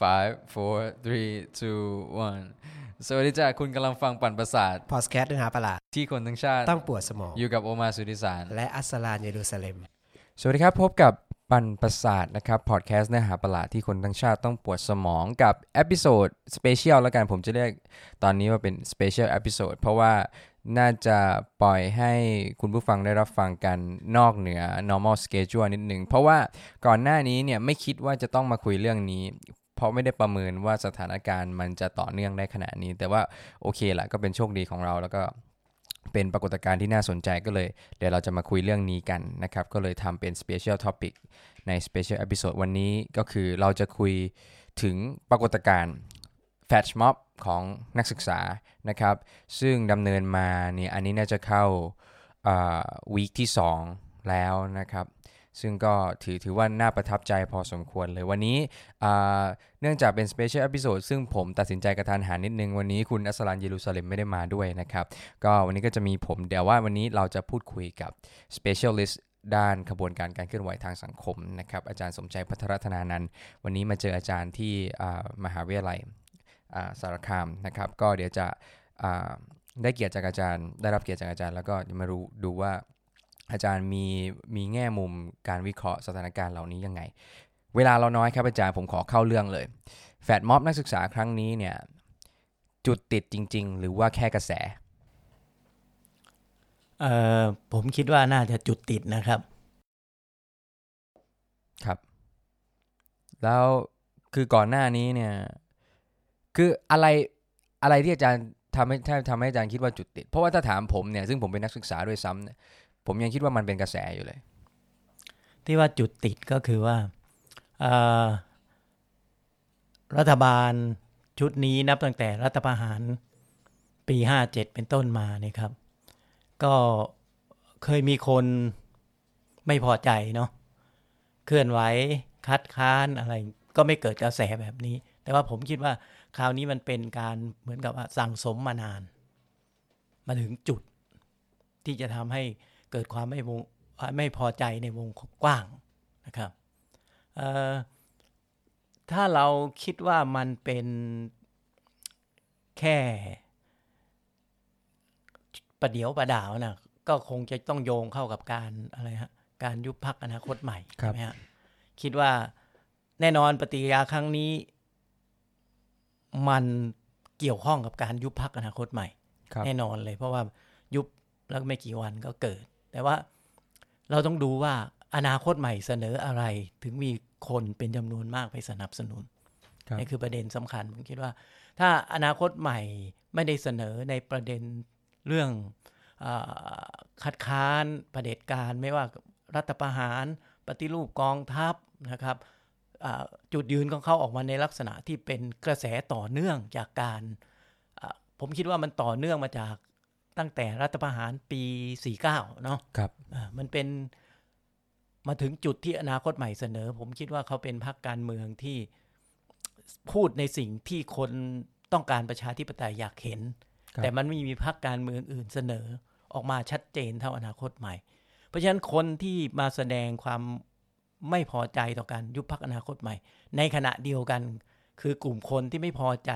five four three two one สวัสดีจ้าคุณกำลังฟังปั่นประสาท พอดแคสต์เนื้อหาประหลาดที่คนทั้งชาติ ต้องปวดสมอง อยู่กับโอมาสุดิสาร และอัสลานเยรูซาเล็ม สวัสดีครับพบกับปั่นประสาทนะครับพอดแคสต์เนื้อหาประหลาดที่คนทั้งชาติต้องปวดสมองกับ episode special แล้วกันผมจะเรียกตอนนี้ว่าเป็น special episode เพราะว่า น่าจะปล่อยให้คุณผู้ฟังได้รับฟังกันนอกเหนือ normal schedule นิดหนึ่ง เพราะว่าก่อนหน้านี้เนี่ยไม่คิดว่าจะต้องมาคุยเรื่องนี้ เพราะไม่ได้ประเมินว่าสถานการณ์มันจะต่อเนื่องได้ขนาดนี้ แต่ว่าโอเคแหละก็เป็นโชคดีของเราแล้วก็เป็นปรากฏการณ์ที่น่าสนใจก็เลย เดี๋ยวเราจะมาคุยเรื่องนี้กันนะครับ ก็เลยทำเป็น Special Topic ใน Special Episode วันนี้ก็คือเราจะคุยถึงปรากฏการณ์ Flash Mob ของนักศึกษานะครับ ซึ่งดำเนินมาเนี่ยอันนี้น่าจะเข้าวีคที่ 2 แล้วนะครับ ซึ่งก็ถือถือว่าน่าประทับใจพอสมควรเลยวันนี้เนื่องจากเป็น Special Episode ซึ่งผมตัดสินใจกระทันหันนิดนึง วันนี้คุณอัสลันเยรูซาเล็มไม่ได้มาด้วยนะครับ ก็วันนี้ก็จะมีผมเดี๋ยวว่าวันนี้เราจะพูดคุยกับ Specialist ด้านขบวนการการเคลื่อนไหวทางสังคมนะครับอาจารย์สมใจพัทรธนานันวันนี้มาเจออาจารย์ที่มหาวิทยาลัย สารคามนะครับ ก็เดี๋ยวจะอ่าได้เกียรติจากอาจารย์ ได้รับเกียรติจากอาจารย์ แล้วก็จะมารู้ดูว่าอาจารย์มีมีแง่มุมการวิเคราะห์สถานการณ์เหล่านี้ยังไง เวลาเราน้อยครับอาจารย์ผมขอเข้าเรื่องเลย แฟดม็อบนักศึกษาครั้งนี้เนี่ยจุดติดจริง ๆ หรือว่าแค่กระแสเอ่อผมคิดว่าน่าจะจุดติดนะครับ ครับ แล้วคือก่อนหน้านี้เนี่ย คืออะไรอะไรที่อาจารย์ทำให้ทำให้อาจารย์คิดว่าจุดติด เพราะว่าถ้าถามผมเนี่ยซึ่งผมเป็นนักศึกษาด้วยซ้ำเนี่ยผมยังคิดว่ามันเป็นกระแสอยู่เลย ที่ว่าจุดติดก็คือว่าอ่อรัฐบาลชุดนี้นับตั้งแต่รัฐประหารปี57เป็นต้นมาเนี่ยครับ ก็เคยมีคนไม่พอใจเนาะเคลื่อนไหวคัดค้านอะไร ก็ไม่เกิดกระแสแบบนี้ แต่ว่าผมคิดว่า คราวนี้มันเป็นการเหมือนกับว่าสั่งสมมานาน มาถึงจุดที่จะทำให้เกิดความไม่งไม่พอใจในวงกว้างนะครับถ้าเราคิดว่ามันเป็นแค่ประเดี๋ยวประดาวนะก็คงจะต้องโยงเข้ากับการอะไรฮะการยุบพักอนาคตใหม่ครับใช่ไหมฮะคิดว่าแน่นอนปฏิกิริยาครั้งนี้ มันเกี่ยวข้องกับการยุบพักอนาคตใหม่ครับแน่นอนเลยเพราะว่ายุบแล้วไม่กี่วันก็เกิด แต่ว่าเราต้องดูว่าอนาคตใหม่เสนออะไรถึงมีคนเป็นจำนวนมากไปสนับสนุนครับนี่คือประเด็นสำคัญผมคิดว่า ถ้าอนาคตใหม่ไม่ได้เสนอในประเด็นเรื่องเออคัดค้านประเผด็จการไม่ว่ารัฐประหาร ปฏิรูปกองทัพนะครับอ่า จุดยืนของเขาออกมาในลักษณะที่เป็นกระแสต่อเนื่องจากการอ่าผมคิดว่ามันต่อเนื่องมาจากตั้งแต่รัฐประหารปี 49 เนาะครับอ่ามันเป็นมาถึงจุดที่อนาคตใหม่เสนอ ผมคิดว่าเขาเป็นพรรคการเมืองที่พูดในสิ่งที่คนต้องการประชาธิปไตยอยากเห็นครับแต่มันไม่มีพรรคการเมืองอื่นเสนอออกมาชัดเจนเท่าอนาคตใหม่ เพราะฉะนั้นคนที่มาแสดงความ ไม่พอใจต่อการยุบพรรคอนาคตใหม่ ในขณะเดียวกัน คือกลุ่มคนที่ไม่พอใจ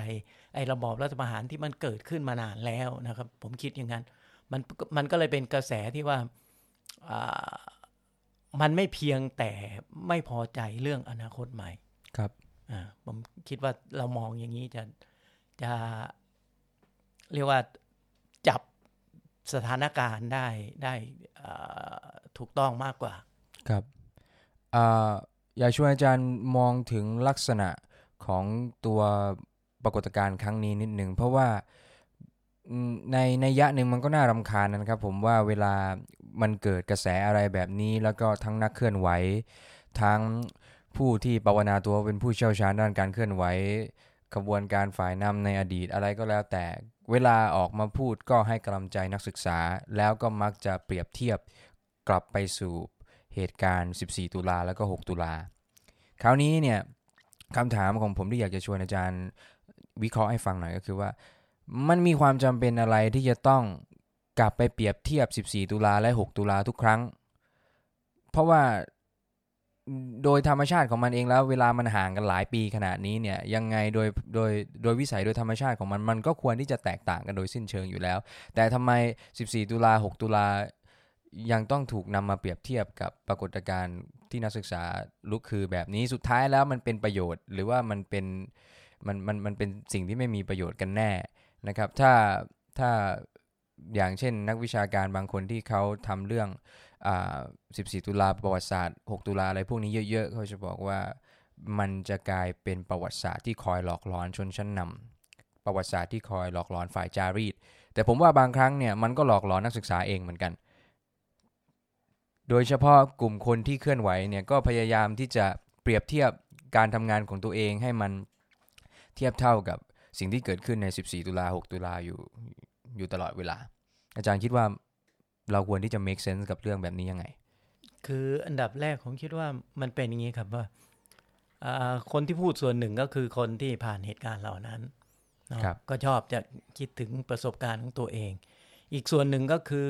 ไอ้ระบอบรัฐประหารที่มันเกิดขึ้นมานานแล้วนะครับ ผมคิดอย่างนั้น มันมันก็เลยเป็นกระแสที่ว่าอ่ามันไม่เพียงแต่ไม่พอใจเรื่องอนาคตใหม่ครับอ่าผมคิดว่าเรามองอย่างนี้จะจะเรียกว่าจับสถานการณ์ได้ได้อ่าถูกต้องมากกว่า ครับ อยากชวนอาจารย์มองถึงลักษณะของตัวปรากฏการณ์ครั้งนี้นิดหนึ่ง เพราะว่าในในยะหนึ่งมันก็น่ารำคาญนะครับ ผมว่าเวลามันเกิดกระแสอะไรแบบนี้ แล้วก็ทั้งนักเคลื่อนไหว ทั้งผู้ที่ปรารถนาตัวเป็นผู้เชี่ยวชาญด้านการเคลื่อนไหวขบวนการฝ่ายนำในอดีตอะไรก็แล้วแต่เวลาออกมาพูดก็ให้กำลังใจนักศึกษา แล้วก็มักจะเปรียบเทียบกลับไปสู่ เหตุการณ์ 14 ตุลาแล้วก็ 6 ตุลา คราวนี้เนี่ยคำถามของผมที่อยากจะชวนอาจารย์วิเคราะห์ให้ฟังหน่อยก็คือว่า มันมีความจำเป็นอะไรที่จะต้องกลับไปเปรียบเทียบ 14 ตุลาและ 6 ตุลาทุกครั้ง เพราะว่าโดยธรรมชาติของมันเองแล้วเวลามันห่างกันหลายปีขนาดนี้เนี่ยยังไงโดยโดยโดยวิสัยโดยธรรมชาติของมันมันก็ควรที่จะแตกต่างกันโดยสิ้นเชิงอยู่แล้ว แต่ทำไม 14 ตุลา 6 ตุลา ยังต้องถูกนำมาเปรียบเทียบกับปรากฏการณ์ที่นักศึกษาลุกคือแบบนี้สุดท้ายแล้วมันเป็นประโยชน์ หรือว่ามันเป็นมันมันมันเป็นสิ่งที่ไม่มีประโยชน์กันแน่นะครับ ถ้าถ้าอย่างเช่นนักวิชาการบางคนที่เขาทำเรื่องอ่า14 ตุลาประวัติศาสตร์ 6 ตุลาอะไรพวกนี้เยอะ ๆ เขาจะบอกว่ามันจะกลายเป็นประวัติศาสตร์ที่คอยหลอกหลอนชนชั้นนำประวัติศาสตร์ที่คอยหลอกหลอนฝ่ายจารีต แต่ผมว่าบางครั้งเนี่ยมันก็หลอกหลอนนักศึกษาเองเหมือนกัน โดยเฉพาะกลุ่มคนที่เคลื่อนไหวเนี่ยก็พยายามที่จะเปรียบเทียบการทำงานของตัวเองให้มันเทียบเท่ากับสิ่งที่เกิดขึ้นใน 14 ตุลา 6 ตุลาอยู่อยู่ตลอดเวลา อาจารย์คิดว่าเราควรที่จะ make sense กับเรื่องแบบนี้ยังไง คืออันดับแรกผมคิดว่ามันเป็นอย่างนี้ครับว่าอ่าคนที่พูดส่วนหนึ่งก็คือคนที่ผ่านเหตุการณ์เหล่านั้นเนาะครับก็ชอบจะคิดถึงประสบการณ์ของตัวเอง อีกส่วนหนึ่งก็คือ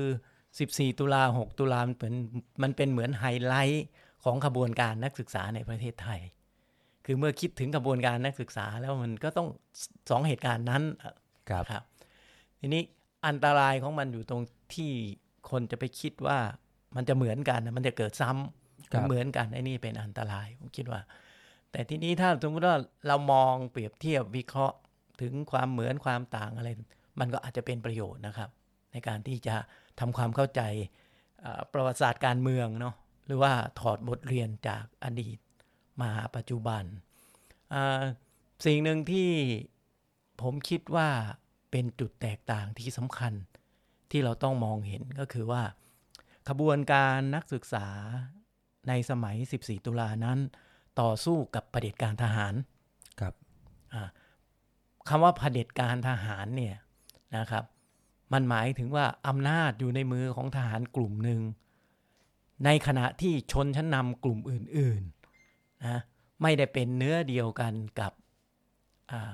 14 ตุลา6ตุลามันเป็นมันเป็นเหมือนไฮไลท์ของขบวนการนักศึกษาในประเทศไทย คือเมื่อคิดถึงกระบวนการนักศึกษาแล้วมันก็ต้องสองเหตุการณ์นั้นครับครับทีนี้อันตรายของมันอยู่ตรงที่คนจะไปคิดว่ามันจะเหมือนกันนะมันจะเกิดซ้ำครับเหมือนกันไอ้นี่เป็นอันตรายผมคิดว่า แต่ทีนี้ถ้าสมมติว่าเรามองเปรียบเทียบวิเคราะห์ถึงความเหมือนความต่างอะไร มันก็อาจจะเป็นประโยชน์นะครับ ในการที่จะ ทำความเข้าใจเอ่อประวัติศาสตร์การเมืองเนาะหรือว่าถอดบทเรียนจากอดีตมาหาปัจจุบันอ่าสิ่งหนึ่งที่ผมคิดว่าเป็นจุดแตกต่างที่สำคัญที่เราต้องมองเห็นก็คือว่า ขบวนการนักศึกษาในสมัย 14 ตุลานั้น ต่อสู้กับเผด็จการทหารครับอ่าคำว่าเผด็จการทหารเนี่ยนะครับ มันหมายถึงว่าอำนาจอยู่ในมือของทหารกลุ่มหนึ่ง ในขณะที่ชนชั้นนำกลุ่มอื่นๆนะไม่ได้เป็นเนื้อเดียวกันกับอ่า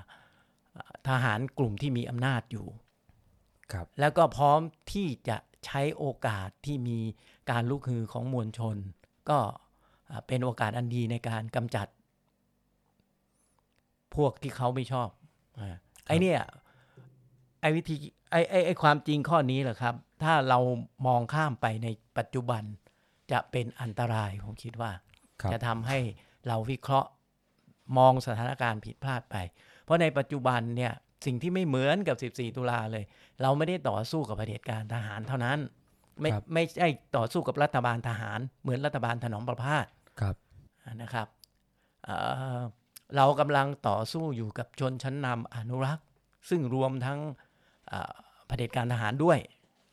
ทหารกลุ่มที่มีอำนาจอยู่ครับแล้วก็พร้อมที่จะใช้โอกาสที่มีการลุกฮือของมวลชน ก็อ่าเป็นโอกาสอันดีในการกำจัด พวกที่เขาไม่ชอบอาไอ้เนี่ยไอ้วิธี ไอ้ไอ้ไอ้ความจริงข้อนี้แหละครับ ถ้าเรามองข้ามไปในปัจจุบันจะเป็นอันตรายผมคิดว่าครับจะทำให้เราวิเคราะห์มองสถานการณ์ผิดพลาดไป เพราะในปัจจุบันเนี่ยสิ่งที่ไม่เหมือนกับ 14 ตุลาเลย เราไม่ได้ต่อสู้กับเผด็จการทหารเท่านั้น ไม่ครับไม่ใช่ต่อสู้กับรัฐบาลทหาร เหมือนรัฐบาลถนอมประพาสครับนะครับเอ่อเรากำลังต่อสู้อยู่กับชนชั้นนำอนุรักษ์ ซึ่งรวมทั้ง เอ่อเผด็จการทหารด้วย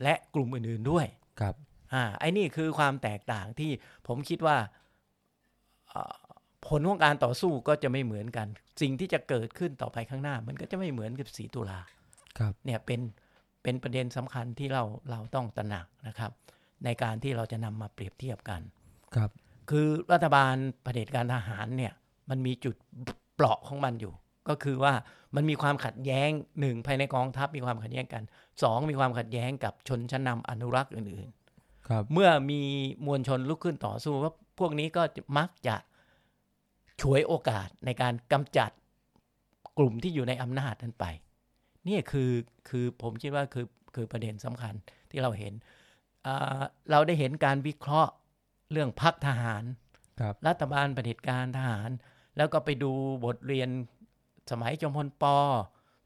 และกลุ่มอื่นๆด้วยครับอ่าไอ้นี่คือความแตกต่างที่ผมคิดว่าเอ่อผลของการต่อสู้ก็จะไม่เหมือนกัน สิ่งที่จะเกิดขึ้นต่อไปข้างหน้า มันก็จะไม่เหมือนกับสีตุลาครับเนี่ยเป็นเป็นประเด็นสำคัญที่เราเราต้องตระหนักนะครับ ในการที่เราจะนำมาเปรียบเทียบกันครับ คือรัฐบาลเผด็จการทหารเนี่ยมันมีจุดเปราะของมันอยู่ ก็คือว่ามันมีความขัดแย้งหนึ่งภายในกองทัพมีความขัดแย้งกันสองมีความขัดแย้งกับชนชั้นนำอนุรักษ์อื่นครับๆเมื่อมีมวลชนลุกขึ้นต่อสู้ว่าพวกนี้ก็จะมักจะฉวยโอกาสในการกำจัดกลุ่มที่อยู่ในอำนาจนั้นไป นี่คือคือผมคิดว่าคือคือประเด็นสำคัญที่เราเห็นอ่าเราได้เห็นการวิเคราะห์เรื่องพักทหารครับรัฐบาลเผด็จการทหาร แล้วก็ไปดูบทเรียน สมัยจอมพลป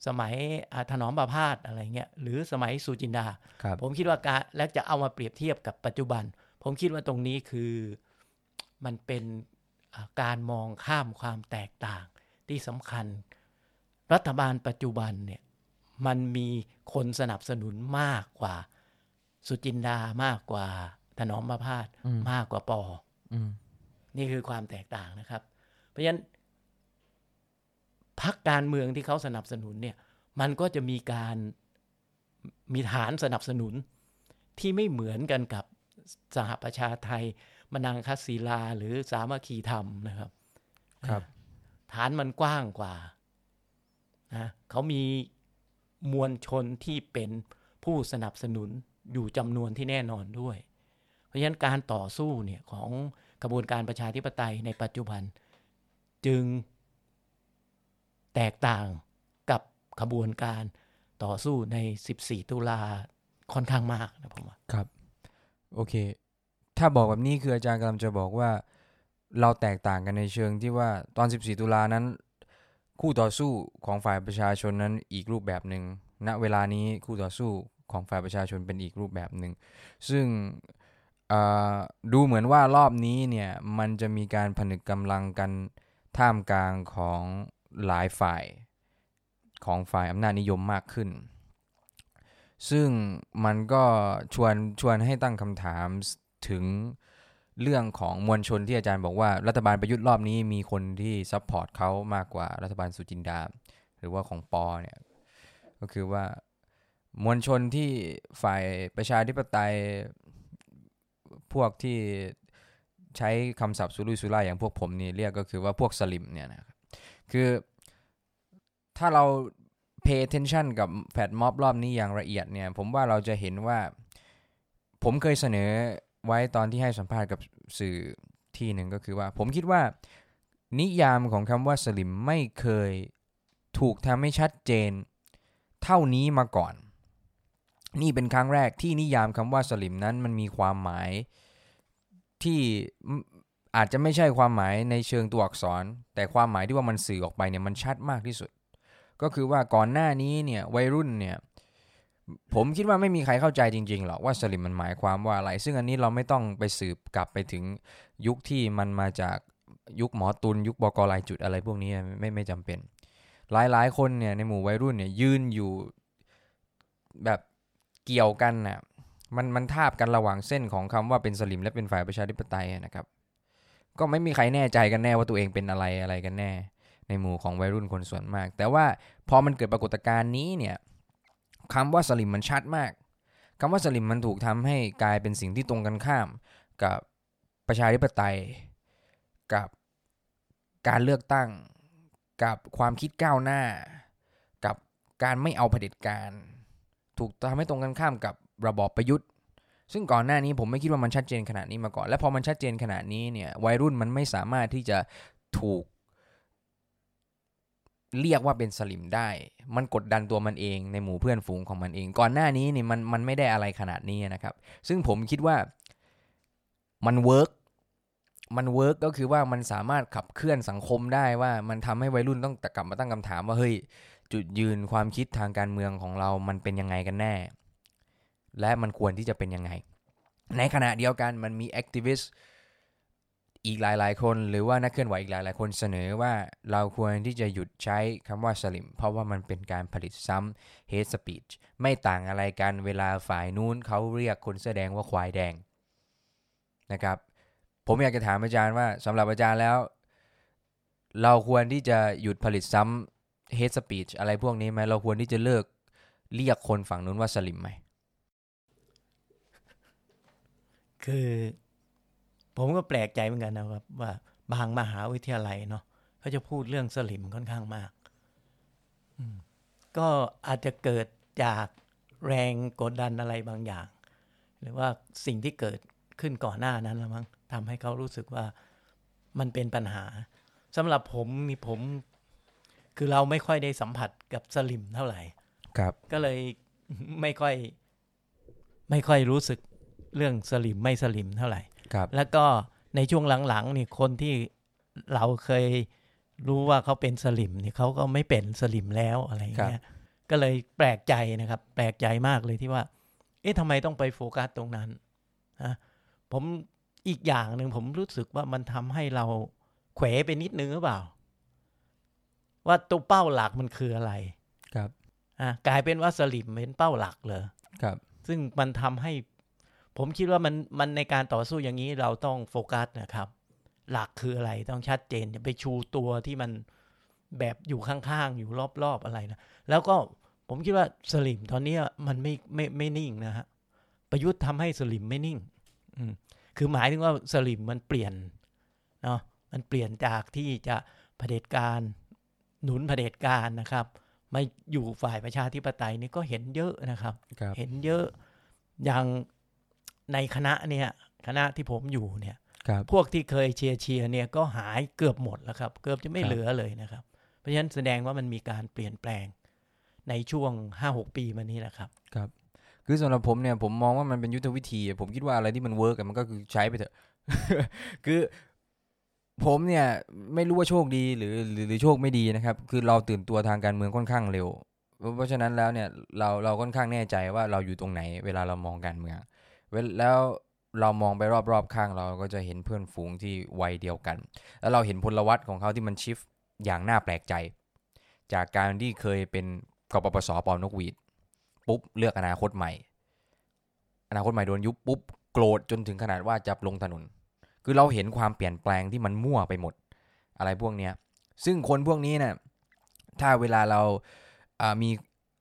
สมัยอาถนอมประพาสอะไรเงี้ยหรือสมัยสุจินดาครับผมคิดว่าการแล้วจะเอามาเปรียบเทียบกับปัจจุบัน ผมคิดว่าตรงนี้คือมันเป็นอ่าการมองข้ามความแตกต่างที่สำคัญ รัฐบาลปัจจุบันเนี่ยมันมีคนสนับสนุนมากกว่า สุจินดามากกว่าถนอมประพาสอืมมากกว่าปออืมนี่คือความแตกต่างนะครับ เพราะฉะนั้น พักการเมืองที่เขาสนับสนุนเนี่ยมันก็จะมีการมีฐานสนับสนุนที่ไม่เหมือนกันกับสหประชาไทยมนังคศิลาหรือสามัคคีธรรมนะครับ ครับ ฐานมันกว้างกว่านะเขามีมวลชนที่เป็นผู้สนับสนุนอยู่จำนวนที่แน่นอนด้วย เพราะฉะนั้นการต่อสู้เนี่ยของกระบวนการประชาธิปไตยในปัจจุบัน จึง แตกต่างกับขบวนการต่อสู้ใน 14 ตุลาค่อนข้างมากนะผมว่าครับ โอเค ถ้าบอกแบบนี้คืออาจารย์กำลังจะบอกว่า เราแตกต่างกันในเชิงที่ว่าตอน 14 ตุลานั้น คู่ต่อสู้ของฝ่ายประชาชนนั้นอีกรูปแบบหนึ่งณเวลานี้คู่ต่อสู้ของฝ่ายประชาชนเป็นอีกรูปแบบหนึ่ง ซึ่งดูเหมือนว่ารอบนี้เนี่ยมันจะมีการผนึกกำลังกันท่ามกลางของ หลายฝ่ายของฝ่ายอำนาจนิยมมากขึ้น ซึ่งมันก็ชวนชวนให้ตั้งคำถามถึงเรื่องของมวลชนที่อาจารย์บอกว่ารัฐบาลประยุทธ์รอบนี้มีคนที่ support เขามากกว่ารัฐบาลสุจินดา หรือว่าของ ป. เนี่ย ก็คือว่ามวลชนที่ฝ่ายประชาธิปไตยพวกที่ใช้คำศัพท์สุรุ่ยสุร่ายอย่างพวกผมนี่เรียกก็คือว่าพวกสลิมเนี่ยนะ คือถ้าเรา pay attention กับแฟดม็อบรอบนี้อย่างละเอียดเนี่ย ผมว่าเราจะเห็นว่า ผมเคยเสนอไว้ตอนที่ให้สัมภาษณ์กับสื่อที่หนึ่งก็คือว่า ผมคิดว่า นิยามของคำว่าสลิมไม่เคยถูกทำให้ชัดเจน เท่านี้มาก่อน นี่เป็นครั้งแรกที่นิยามคำว่าสลิมนั้นมันมีความหมายที่ อาจจะไม่ใช่ความหมายในเชิงตัวอักษร แต่ความหมายที่ว่ามันสื่อออกไปเนี่ยมันชัดมากที่สุด ก็คือว่าก่อนหน้านี้เนี่ยวัยรุ่นเนี่ยผมคิดว่าไม่มีใครเข้าใจจริงๆหรอกว่าสลิมมันหมายความว่าอะไร ซึ่งอันนี้เราไม่ต้องไปสืบกลับไปถึงยุคที่มันมาจากยุคหมอตุลยุคบกลายจุดอะไรพวกนี้ไม่ไม่จำเป็น หลายๆ คนเนี่ยในหมู่วัยรุ่นเนี่ยยืนอยู่แบบเกี่ยวกันน่ะมันมันทาบกันระหว่างเส้นของคำว่าเป็นสลิมและเป็นฝ่ายประชาธิปไตยนะครับ ก็ไม่มีใครแน่ใจกันแน่ว่าตัวเองเป็นอะไรอะไรกันแน่ ในหมู่ของวัยรุ่นคนส่วนมาก แต่ว่าพอมันเกิดปรากฏการณ์นี้เนี่ยคำว่าสลิมมันชัดมากคำว่าสลิมมันถูกทำให้กลายเป็นสิ่งที่ตรงกันข้าม กับประชาธิปไตย กับการเลือกตั้ง กับความคิดก้าวหน้า กับการไม่เอาเผด็จการ ถูกทำให้ตรงกันข้ามกับระบอบประยุทธ์ ซึ่งก่อนหน้านี้ผมไม่คิดว่ามันชัดเจนขนาดนี้มาก่อน และพอมันชัดเจนขนาดนี้เนี่ยวัยรุ่นมันไม่สามารถที่จะถูก เรียกว่าเป็นสลิมได้ มันกดดันตัวมันเองในหมู่เพื่อนฝูงของมันเอง ก่อนหน้านี้เนี่ยมันมันไม่ได้อะไรขนาดนี้นะครับ ซึ่งผมคิดว่ามัน work มัน work ก็คือว่ามันสามารถขับเคลื่อนสังคมได้ว่ามันทำให้วัยรุ่นต้องกลับมาตั้งคำถามว่าเฮ้ยจุดยืนความคิดทางการเมืองของเรามันเป็นยังไงกันแน่ และมันควรที่จะเป็นยังไง ในขณะเดียวกันมันมี activist อีกหลาย ๆ คน หรือว่านักเคลื่อนไหวอีกหลาย ๆ คนเสนอว่าเราควรที่จะหยุดใช้คำว่าสลิ่ม เพราะว่ามันเป็นการผลิตซ้ำ hate speech ไม่ต่างอะไรกันเวลาฝ่ายนู้นเขาเรียกคนเสื้อแดงว่าควายแดงนะครับ ผมอยากจะถามอาจารย์ว่าสำหรับอาจารย์แล้ว เราควรที่จะหยุดผลิตซ้ำ hate speech อะไรพวกนี้ไหมเราควรที่จะเลิกเรียกคนฝั่งนู้นว่าสลิมไหม คือ ผมก็แปลกใจเหมือนกันนะครับ ว่าบางมหาวิทยาลัยเนาะเขาจะพูดเรื่องสลิ่มค่อนข้างมากอืมก็อาจจะเกิดจากแรงกดดันอะไรบางอย่าง หรือว่าสิ่งที่เกิดขึ้นก่อนหน้านั้นละมั้งทำให้เขารู้สึกว่ามันเป็นปัญหาสำหรับผมมีผม คือเราไม่ค่อยได้สัมผัสกับสลิ่มเท่าไหร่ ครับ ก็เลยไม่ค่อย ไม่ค่อยรู้สึก เรื่องสลิ่มไม่สลิ่มเท่าไหร่ครับ แล้วก็ในช่วงหลังๆนี่คนที่เราเคยรู้ว่าเขาเป็นสลิมนี่เขาก็ไม่เป็นสลิมแล้วอะไรอย่างเงี้ยก็เลยแปลกใจนะครับ แปลกใจมากเลยที่ว่า เอ๊ะทำไมต้องไปโฟกัสตรงนั้นนะผมอีกอย่างหนึ่งผมรู้สึกว่ามันทำให้เราเขวไปนิดนึงหรือเปล่า ว่าตัวเป้าหลักมันคืออะไร ครับอะกลายเป็นว่าสลิมเป็นเป้าหลักเลยครับ ซึ่งมันทำให้ ผมคิดว่ามันมันในการต่อสู้อย่างนี้เราต้องโฟกัสนะครับ หลักคืออะไรต้องชัดเจนอย่าไปชูตัวที่มันแบบอยู่ข้างๆ อยู่รอบๆอะไรนะ แล้วก็ผมคิดว่าสลิมตอนเนี้ยมันไม่ไม่ไม่นิ่งนะฮะประยุทธ์ทำให้สลิมไม่นิ่งอืมคือหมายถึงว่าสลิมมันเปลี่ยนเนาะมันเปลี่ยนจากที่จะเผด็จการหนุนเผด็จการนะครับมาอยู่ฝ่ายประชาธิปไตยนี่ก็เห็นเยอะนะครับครับเห็นเยอะอย่าง ในคณะเนี่ยคณะที่ผมอยู่เนี่ยครับพวกที่เคยเชียร์เชียร์เนี่ยก็หายเกือบหมดแล้วครับ เกือบจะไม่ครับเหลือเลยนะครับ เพราะฉะนั้นแสดงว่ามันมีการเปลี่ยนแปลงในช่วงห้าหกปีมานี้แหละครับคือสำหรับผมเนี่ยผมมองว่ามันเป็นยุทธวิธี ผมคิดว่าอะไรที่มัน work มันก็คือใช้ไปเถอะ คือผมเนี่ยไม่รู้ว่าโชคดีหรือหรือหรือโชคไม่ดีนะครับ คือเราตื่นตัวทางการเมืองค่อนข้างเร็ว เพราะฉะนั้นแล้วเนี่ยเราเราค่อนข้างแน่ใจว่าเราอยู่ตรงไหน เวลาเรามองการเมือง เวลแล้วเรามองไปรอบๆข้างเราก็จะเห็นเพื่อนฝูงที่วัยเดียวกัน แล้วเราเห็นพลวัตของเขาที่มันชิฟอย่างน่าแปลกใจ จากการที่เคยเป็นกปปสปอนกหวีดปุ๊บเลือกอนาคตใหม่ อนาคตใหม่โดนยุบปุ๊บโกรธจนถึงขนาดว่าจะลงถนน คือเราเห็นความเปลี่ยนแปลงที่มันมั่วไปหมด อะไรพวกเนี้ยซึ่งคนพวกนี้นี่ยถ้าเวลาเราอ่ามี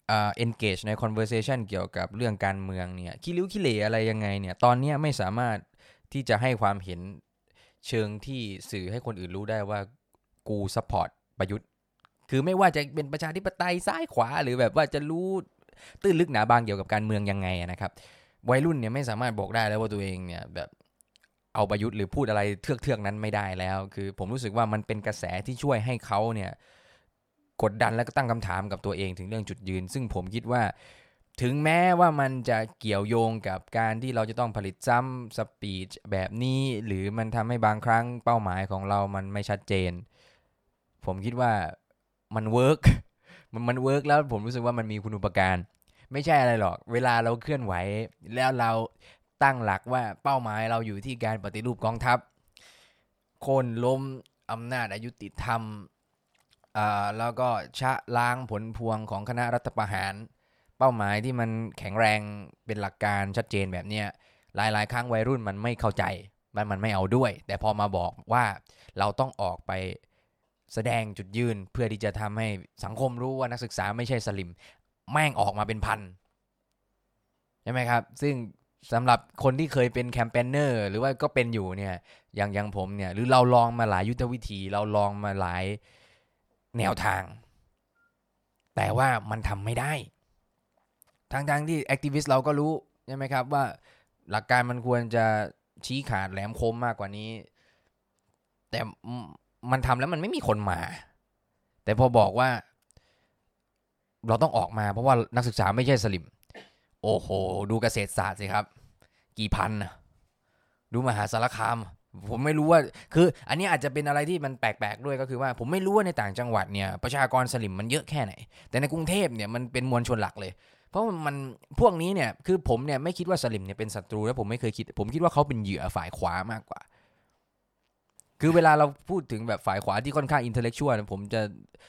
เอ่า engage ใน conversation เกี่ยวกับเรื่องการเมืองเนี่ยขี้ริ้วขี้เหร่อะไรยังไงเนี่ยตอนนี้ไม่สามารถที่จะให้ความเห็นเชิงที่สื่อให้คนอื่นรู้ได้ว่ากู support ประยุทธ์ คือไม่ว่าจะเป็นประชาธิปไตยซ้ายขวา หรือแบบว่าจะรู้ตื้นลึกหนาบางเกี่ยวกับการเมืองยังไงนะครับ วัยรุ่นเนี่ยไม่สามารถบอกได้แล้วว่าตัวเองเนี่ยแบบเอาประยุทธ์หรือพูดอะไรเทือกเทือกๆนั้นไม่ได้แล้ว คือผมรู้สึกว่ามันเป็นกระแสที่ช่วยให้เขาเนี่ย กดดันและก็ตั้งคำถามกับตัวเองถึงเรื่องจุดยืน ซึ่งผมคิดว่า ถึงแม้ว่ามันจะเกี่ยวโยงกับการที่เราจะต้องผลิตซ้ำสปีดแบบนี้ หรือมันทำให้บางครั้งเป้าหมายของเรามันไม่ชัดเจน ผมคิดว่ามัน work มันมัน work แล้วผมรู้สึกว่ามันมีคุณูปการไม่ใช่อะไรหรอก เวลาเราเคลื่อนไหว แล้วเราตั้งหลักว่าเป้าหมายเราอยู่ที่การปฏิรูปกองทัพ โค่นล้มอำนาจอยุติธรรม แล้วก็ชะล้างผลพวงของคณะรัฐประหาร เป้าหมายที่มันแข็งแรงเป็นหลักการชัดเจนแบบเนี้ยหลาย ๆ ครั้งวัยรุ่นมันไม่เข้าใจมันมันไม่เอาด้วย แต่พอมาบอกว่าเราต้องออกไปแสดงจุดยืนเพื่อที่จะทำให้สังคมรู้ว่านักศึกษาไม่ใช่สลิ่ม แม่งออกมาเป็นพันใช่ไหมครับ ซึ่งสำหรับคนที่เคยเป็น campaigner หรือว่าก็เป็นอยู่เนี่ยอย่างอย่างผมเนี่ยหรือเราลองมาหลายยุทธวิธี เราลองมาหลาย แนวทาง แต่ว่ามันทำไม่ได้ทางทางๆที่ activist เราก็รู้ใช่ไหมครับว่าหลักการมันควรจะชี้ขาดแหลมคมมากกว่านี้ แต่มันทำแล้วมันไม่มีคนมา แต่พอบอกว่า เราต้องออกมาเพราะว่านักศึกษาไม่ใช่สลิม โอ้โห ดูเกษตรศาสตร์สิครับ กี่พันนะดูมหาสารคาม ผมไม่รู้ว่าคือ อันนี้อาจจะเป็นอะไรที่มันแปลกๆด้วยก็คือว่า ผมไม่รู้ว่าในต่างจังหวัดเนี่ยประชากรสลิมมันเยอะแค่ไหน แต่ในกรุงเทพเนี่ยมันเป็นมวลชนหลักเลย เพราะมันพวกนี้เนี่ยคือผมเนี่ยไม่คิดว่าสลิ่มเนี่ยเป็นศัตรูแล้วผมไม่เคยคิด ผมคิดว่าเขาเป็นเหยื่อฝ่ายขวามากกว่า คือเวลาเราพูดถึงแบบฝ่ายขวาที่ค่อนข้าง intellectual ผมจะ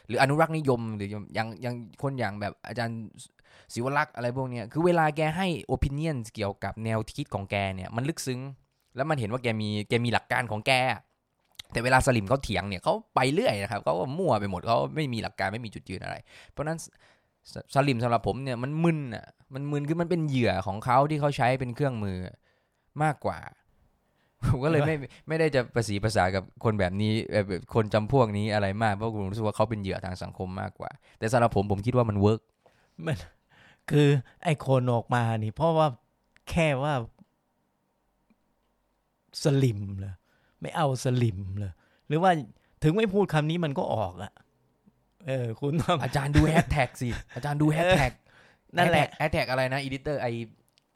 หรืออนุรักษ์นิยมหรืออย่างอย่างคนอย่างแบบอาจารย์ศิวลักษ์อะไรพวกเนี้ยคือเวลาแกให้ opinion เกี่ยวกับแนวคิดของแกเนี่ยมันลึกซึ้ง แล้วมันเห็นว่าแกมีแกมีหลักการของแก แต่เวลาสลิ่มเขาเถียงเนี่ยเขาไปเรื่อยนะครับเขาก็มั่วไปหมดเขาไม่มีหลักการไม่มีจุดยืนอะไร เพราะฉะนั้นสสลิ่มสำหรับผมเนี่ยมันมึนอะมันมึนคือมันเป็นเหยื่อของเขาที่เขาใช้เป็นเครื่องมือมากกว่าผมก็เลยไม่ไม่ได้จะประสีประสากับคนแบบนี้เอ่อแบบคนจำพวกนี้อะไรมากเพราะผมรู้สึกว่าเขาเป็นเหยื่อทางสังคมมากกว่า แต่สำหรับผมผมคิดว่ามัน workมันคือไอ้คนออกมานี่ เพราะว่าแค่ว่า สลิ่มเลยไม่เอาสลิ่มเลยหรือว่าถึงไม่พูดคำนี้มันก็ออกอะเออ คุณต้อง อาจารย์ดูแฮชแท็กสิ อาจารย์ดูแฮชแท็กนั่นแหละ แฮชแท็กอะไรนะ editor ไอ้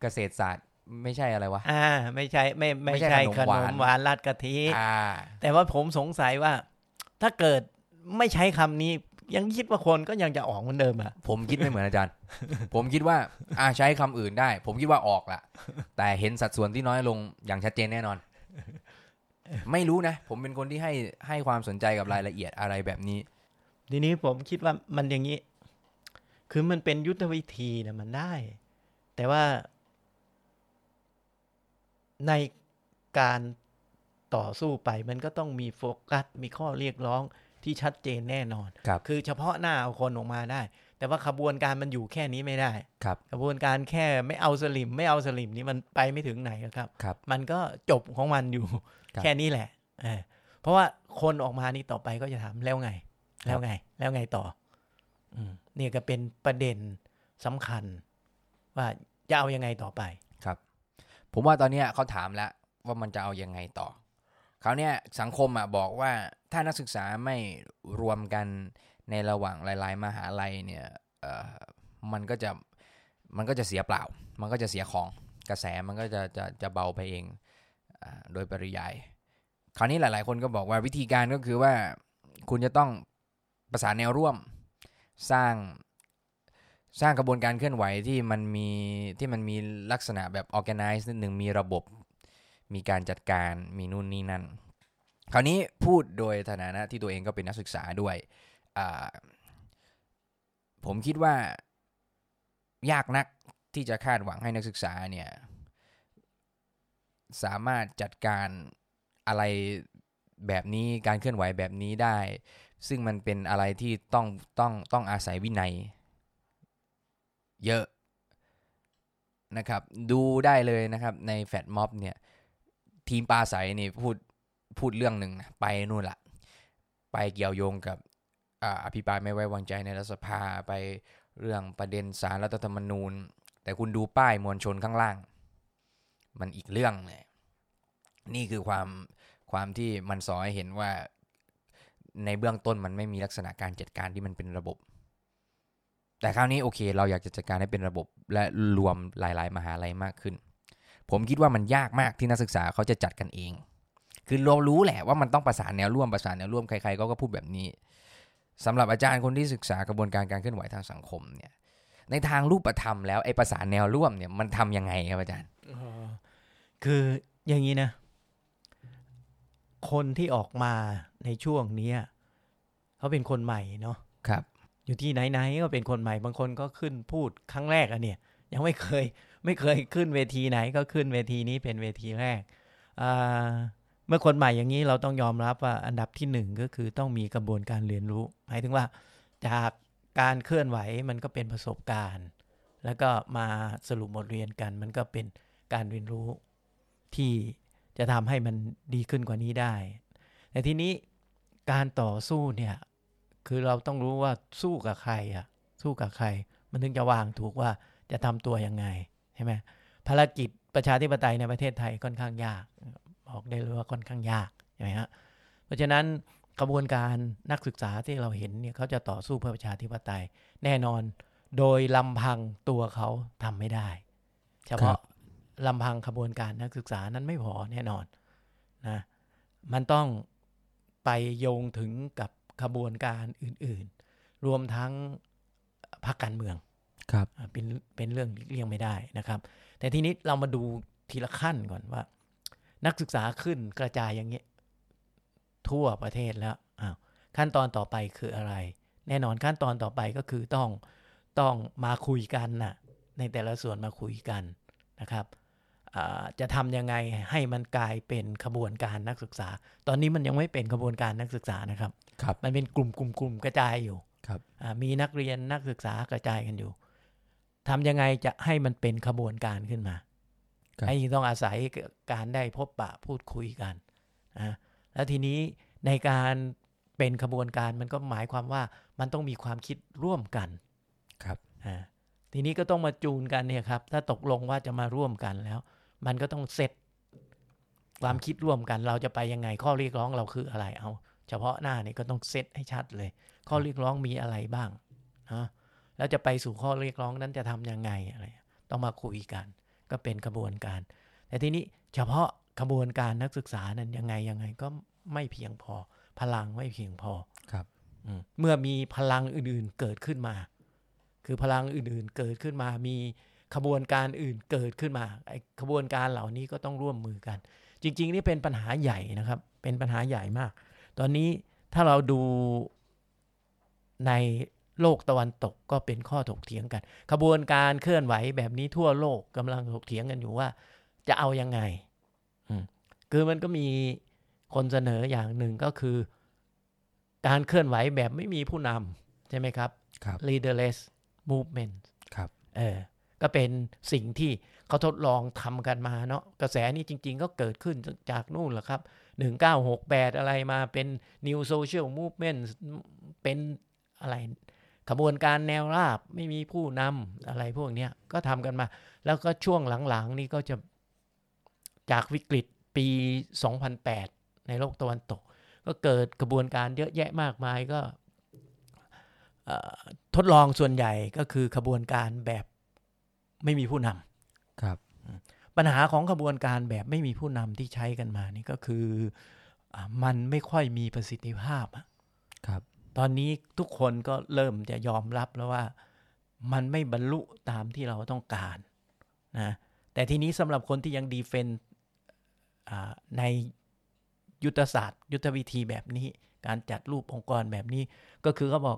เกษตรศาสตร์ ไม่ใช่อะไรวะ อ่า ไม่ใช่ไม่ไม่ไม่ใช่ใช่ขขนนมหวาน มหวานราดกะทิ อ่า แต่ว่าผมสงสัยว่า ถ้าเกิดไม่ใช้คำนี้ ยังคิดว่าคนก็ยังจะออกเหมือนเดิมอะผมคิดไม่เหมือนอาจารย์ ผมคิดว่าอ่าใช้คำอื่นได้ ผมคิดว่าออกละแต่เห็นสัดส่วนที่น้อยลงอย่างชัดเจนแน่นอน ไม่รู้นะ ผมเป็นคนที่ให้ให้ความสนใจกับรายละเอียดอะไรแบบนี้ ทีนี้ผมคิดว่ามันอย่างนี้ คือมันเป็นยุทธวิธีนะมันได้ แต่ว่า ในการต่อสู้ไปมันก็ต้องมีโฟกัส มีข้อเรียกร้อง ที่ชัดเจนแน่นอนครับคือเฉพาะหน้าเอาคนออกมาได้ แต่ว่าขบวนการมันอยู่แค่นี้ไม่ได้ครับกระบวนการแค่ไม่เอาสลิมไม่เอาสลิมนี่มันไปไม่ถึงไหนหรอกครับครับมันก็จบของมันอยู่ครับแค่นี้แหละเออเพราะว่าคนออกมานี่ต่อไปก็จะถามแล้วไงครับแล้วไง แล้วไงต่อ อืมนี่ก็เป็นประเด็นสำคัญ ว่าจะเอายังไงต่อไปผมว่าตอนเนี้ยเขาถามแล้วว่ามันจะเอายังไงต่อ ราวเนี้ยสังคมอะบอกว่าถ้านักศึกษาไม่รวมกันในระหว่างหลาย ๆ มหาลัยเนี่ยมันก็จะมันก็จะเสียเปล่า มันก็จะเสียของกระแสมันก็จะจะจะเบาไปเองอโดยปริยาย คราวนี้หลาย ๆ คนก็บอกว่าวิธีการก็คือว่าคุณจะต้องประสานแนวร่วมสร้างสร้างกระบวนการเคลื่อนไหวที่มันมีที่มันมีลักษณะแบบ organize นิดหนึ่งมีระบบ มีการจัดการมีนู่นนี่นั่น คราวนี้พูดโดยฐานะที่ตัวเองก็เป็นนักศึกษาด้วย ผมคิดว่ายากนักที่จะคาดหวังให้นักศึกษาเนี่ยสามารถจัดการอะไรแบบนี้การเคลื่อนไหวแบบนี้ได้ ซึ่งมันเป็นอะไรที่ต้องต้องต้องอาศัยวินัย เยอะนะครับ ดูได้เลยนะครับในแฟดม็อบเนี่ย ทีมปลาใสนี่พูดพูดเรื่องหนึ่งนะไปนู่นละไปเกี่ยวโยงกับอภิปรายไม่ไว้วางใจในรัฐสภาไปเรื่องประเด็นสารรัฐธรรมนูญ แต่คุณดูป้ายมวลชนข้างล่าง มันอีกเรื่องเลยนี่คือความความที่มันสอให้เห็นว่าในเบื้องต้นมันไม่มีลักษณะการจัดการที่มันเป็นระบบ แต่คราวนี้โอเค เราอยากจะจัดการให้เป็นระบบและรวมหลาย ๆ มหาลัยมากขึ้น ผมคิดว่ามันยากมากที่นักศึกษาเขาจะจัดกันเอง คือเรารู้แหละว่ามันต้องประสานแนวร่วมประสานแนวร่วมใครๆก็ก็พูดแบบนี้สำหรับอาจารย์คนที่ศึกษากระบวนการการเคลื่อนไหวทางสังคมเนี่ย ในทางรูปธรรมแล้วไอ้ประสานแนวร่วมเนี่ยมันทำยังไงครับอาจารย์อ๋อคืออย่างนี้นะ คนที่ออกมาในช่วงเนี้ยเขาเป็นคนใหม่เนาะครับ อยู่ที่ไหนๆก็เป็นคนใหม่บางคนก็ขึ้นพูดครั้งแรกอะเนี่ย ยังไม่เคย ไม่เคยขึ้นเวทีไหนก็ขึ้นเวทีนี้เป็นเวทีแรก เมื่อคนใหม่อย่างนี้เราต้องยอมรับว่าอันดับที่หนึ่งก็คือต้องมีกระบวนการเรียนรู้ หมายถึงว่าจากการเคลื่อนไหวมันก็เป็นประสบการณ์ แล้วก็มาสรุปบทเรียนกัน มันก็เป็นการเรียนรู้ที่จะทำให้มันดีขึ้นกว่านี้ได้แต่ทีนี้การต่อสู้เนี่ยคือเราต้องรู้ว่าสู้กับใครอะสู้กับใคร มันถึงจะวางถูกว่าจะทำตัวยังไง ใช่ไหมภารกิจประชาธิปไตยในประเทศไทยค่อนข้างยากบอกได้เลยว่าค่อนข้างยากใช่ไหมฮะเพราะฉะนั้นกระบวนการนักศึกษาที่เราเห็นเนี่ยเขาจะต่อสู้เพื่อประชาธิปไตย แน่นอนโดยลำพังตัวเขาทำไม่ได้ เฉพาะลำพังขบวนการนักศึกษานั้นไม่พอแน่นอนนะมันต้องไปโยงถึงกับขบวนการอื่นๆ รวมทั้งพรรคการเมือง ครับอ่าเป็นเป็นเรื่องหลีกเลี่ยงไม่ได้นะครับ แต่ทีนี้เรามาดูทีละขั้นก่อนว่า นักศึกษาขึ้นกระจายอย่างเงี้ยทั่วประเทศแล้วอ้าวขั้นตอนต่อไปคืออะไร แน่นอนขั้นตอนต่อไปก็คือต้องต้องมาคุยกันน่ะในแต่ละส่วนมาคุยกันนะครับอ่าจะทำยังไงให้มันกลายเป็นขบวนการนักศึกษา ตอนนี้มันยังไม่เป็นขบวนการนักศึกษานะครับครับมันเป็นกลุ่มกลุ่มกลุ่มกระจายอยู่ครับอ่ามีนักเรียนนักศึกษากระจายกันอยู่ ทำยังไงจะให้มันเป็นขบวนการขึ้นมาครับไอ้ต้องอาศัยการได้พบปะพูดคุยกันนะแล้วทีนี้ในการเป็นขบวนการมันก็หมายความว่ามันต้องมีความคิดร่วมกันครับอ่าทีนี้ก็ต้องมาจูนกันเนี่ยครับ ถ้าตกลงว่าจะมาร่วมกันแล้ว มันก็ต้องเซตความคิดร่วมกัน เราจะไปยังไงข้อเรียกร้องเราคืออะไรเอา เฉพาะหน้านี่ก็ต้องเซตให้ชัดเลย ข้อเรียกร้องมีอะไรบ้างนะ แล้วจะไปสู่ข้อเรียกร้องนั้นจะทำยังไงอะไรต้องมาคุยกัน ก็เป็นกระบวนการ แต่ทีนี้เฉพาะกระบวนการนักศึกษานั้นยังไงยังไงก็ไม่เพียงพอ พลังไม่เพียงพอครับอืมเมื่อมีพลังอื่นๆเกิดขึ้นมา คือพลังอื่นๆเกิดขึ้นมา มีขบวนการอื่นเกิดขึ้นมาไอ้ขบวนการเหล่านี้ก็ต้องร่วมมือกัน จริง ๆ นี่เป็นปัญหาใหญ่นะครับ เป็นปัญหาใหญ่มาก ตอนนี้ถ้าเราดูใน โลกตะวันตกก็เป็นข้อถกเถียงกัน ขบวนการเคลื่อนไหวแบบนี้ทั่วโลกกำลังถกเถียงกันอยู่ว่า จะเอายังไงอืมคือมันก็มีคนเสนออย่างหนึ่งก็คือ การเคลื่อนไหวแบบไม่มีผู้นำใช่ไหมครับครับ leaderless movement ครับเออก็เป็นสิ่งที่เขาทดลองทำกันมาเนาะกระแสนี้จริง ๆ ก็เกิดขึ้นจากนู่นแหละครับ 1968 อะไรมาเป็น new social movement เป็นอะไร ขบวนการแนวราบไม่มีผู้นำอะไรพวกเนี้ยก็ทำกันมา แล้วก็ช่วงหลังๆ นี่ก็จะจากวิกฤตปี 2008 ในโลกตะวันตก ก็เกิดกระบวนการเยอะแยะมากมายก็เอ่อทดลองส่วนใหญ่ก็คือขบวนการแบบไม่มีผู้นำครับ ปัญหาของขบวนการแบบไม่มีผู้นำที่ใช้กันมานี่ก็คืออามันไม่ค่อยมีประสิทธิภาพอะครับ ตอนนี้ทุกคนก็เริ่มจะยอมรับแล้วว่ามันไม่บรรลุตามที่เราต้องการนะแต่ทีนี้สำหรับคนที่ยังดีเฟนในยุทธศาสตร์ ยุทธวิธีแบบนี้ การจัดรูปองค์กรแบบนี้ ก็คือเขาบอก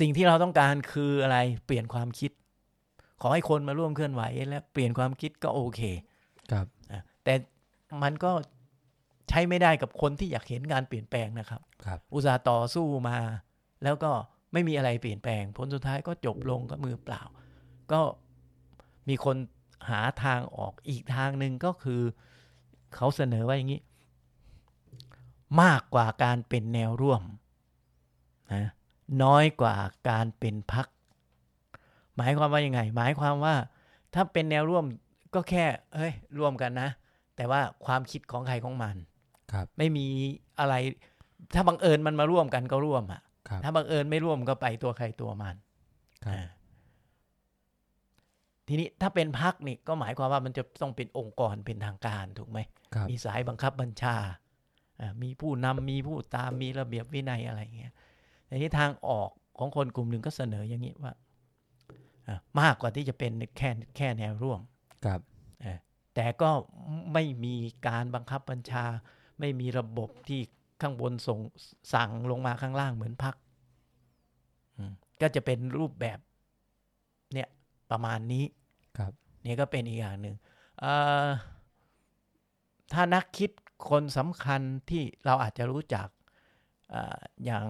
สิ่งที่เราต้องการคืออะไรเปลี่ยนความคิด ขอให้คนมาร่วมเคลื่อนไหวและเปลี่ยนความคิดก็โอเค ครับนะแต่มันก็ ใช้ไม่ได้กับคนที่อยากเห็นการเปลี่ยนแปลงนะครับครับอุตสาห์ต่อสู้มา แล้วก็ไม่มีอะไรเปลี่ยนแปลง ผลสุดท้ายก็จบลงก็มือเปล่า ก็มีคนหาทางออกอีกทางหนึ่งก็คือเขาเสนอว่าอย่างนี้ มากกว่าการเป็นแนวร่วมนะน้อยกว่าการเป็นพัก หมายความว่ายังไง หมายความว่าถ้าเป็นแนวร่วมก็แค่เอ้ยร่วมกันนะ แต่ว่าความคิดของใครของมัน ครับ ไม่มีอะไร ถ้าบังเอิญมันมาร่วมกันก็ร่วมอะครับถ้าบังเอิญไม่ร่วมก็ไปตัวใครตัวมันครับอ่าทีนี้ถ้าเป็นพักนี่ก็หมายความว่ามันจะต้องเป็นองค์กรเป็นทางการถูกไหมครับมีสายบังคับบัญชาอ่ามีผู้นำมีผู้ตามมีระเบียบวินัยอะไรอย่างเงี้ยในที่ทางออกของคนกลุ่มหนึ่งก็เสนออย่างนี้ว่าอ่ามากกว่าที่จะเป็นแค่แค่แนวร่วม ครับแต่ก็ไม่มีการบังคับบัญชา ไม่มีระบบที่ข้างบนส่งสั่งลงมาข้างล่างเหมือนพักก็จะเป็นรูปแบบ เนี่ยประมาณนี้ ครับเนี่ยก็เป็นอีกอย่างหนึ่งเอ่อถ้านักคิดคนสำคัญที่เราอาจจะรู้จักเอออย่าง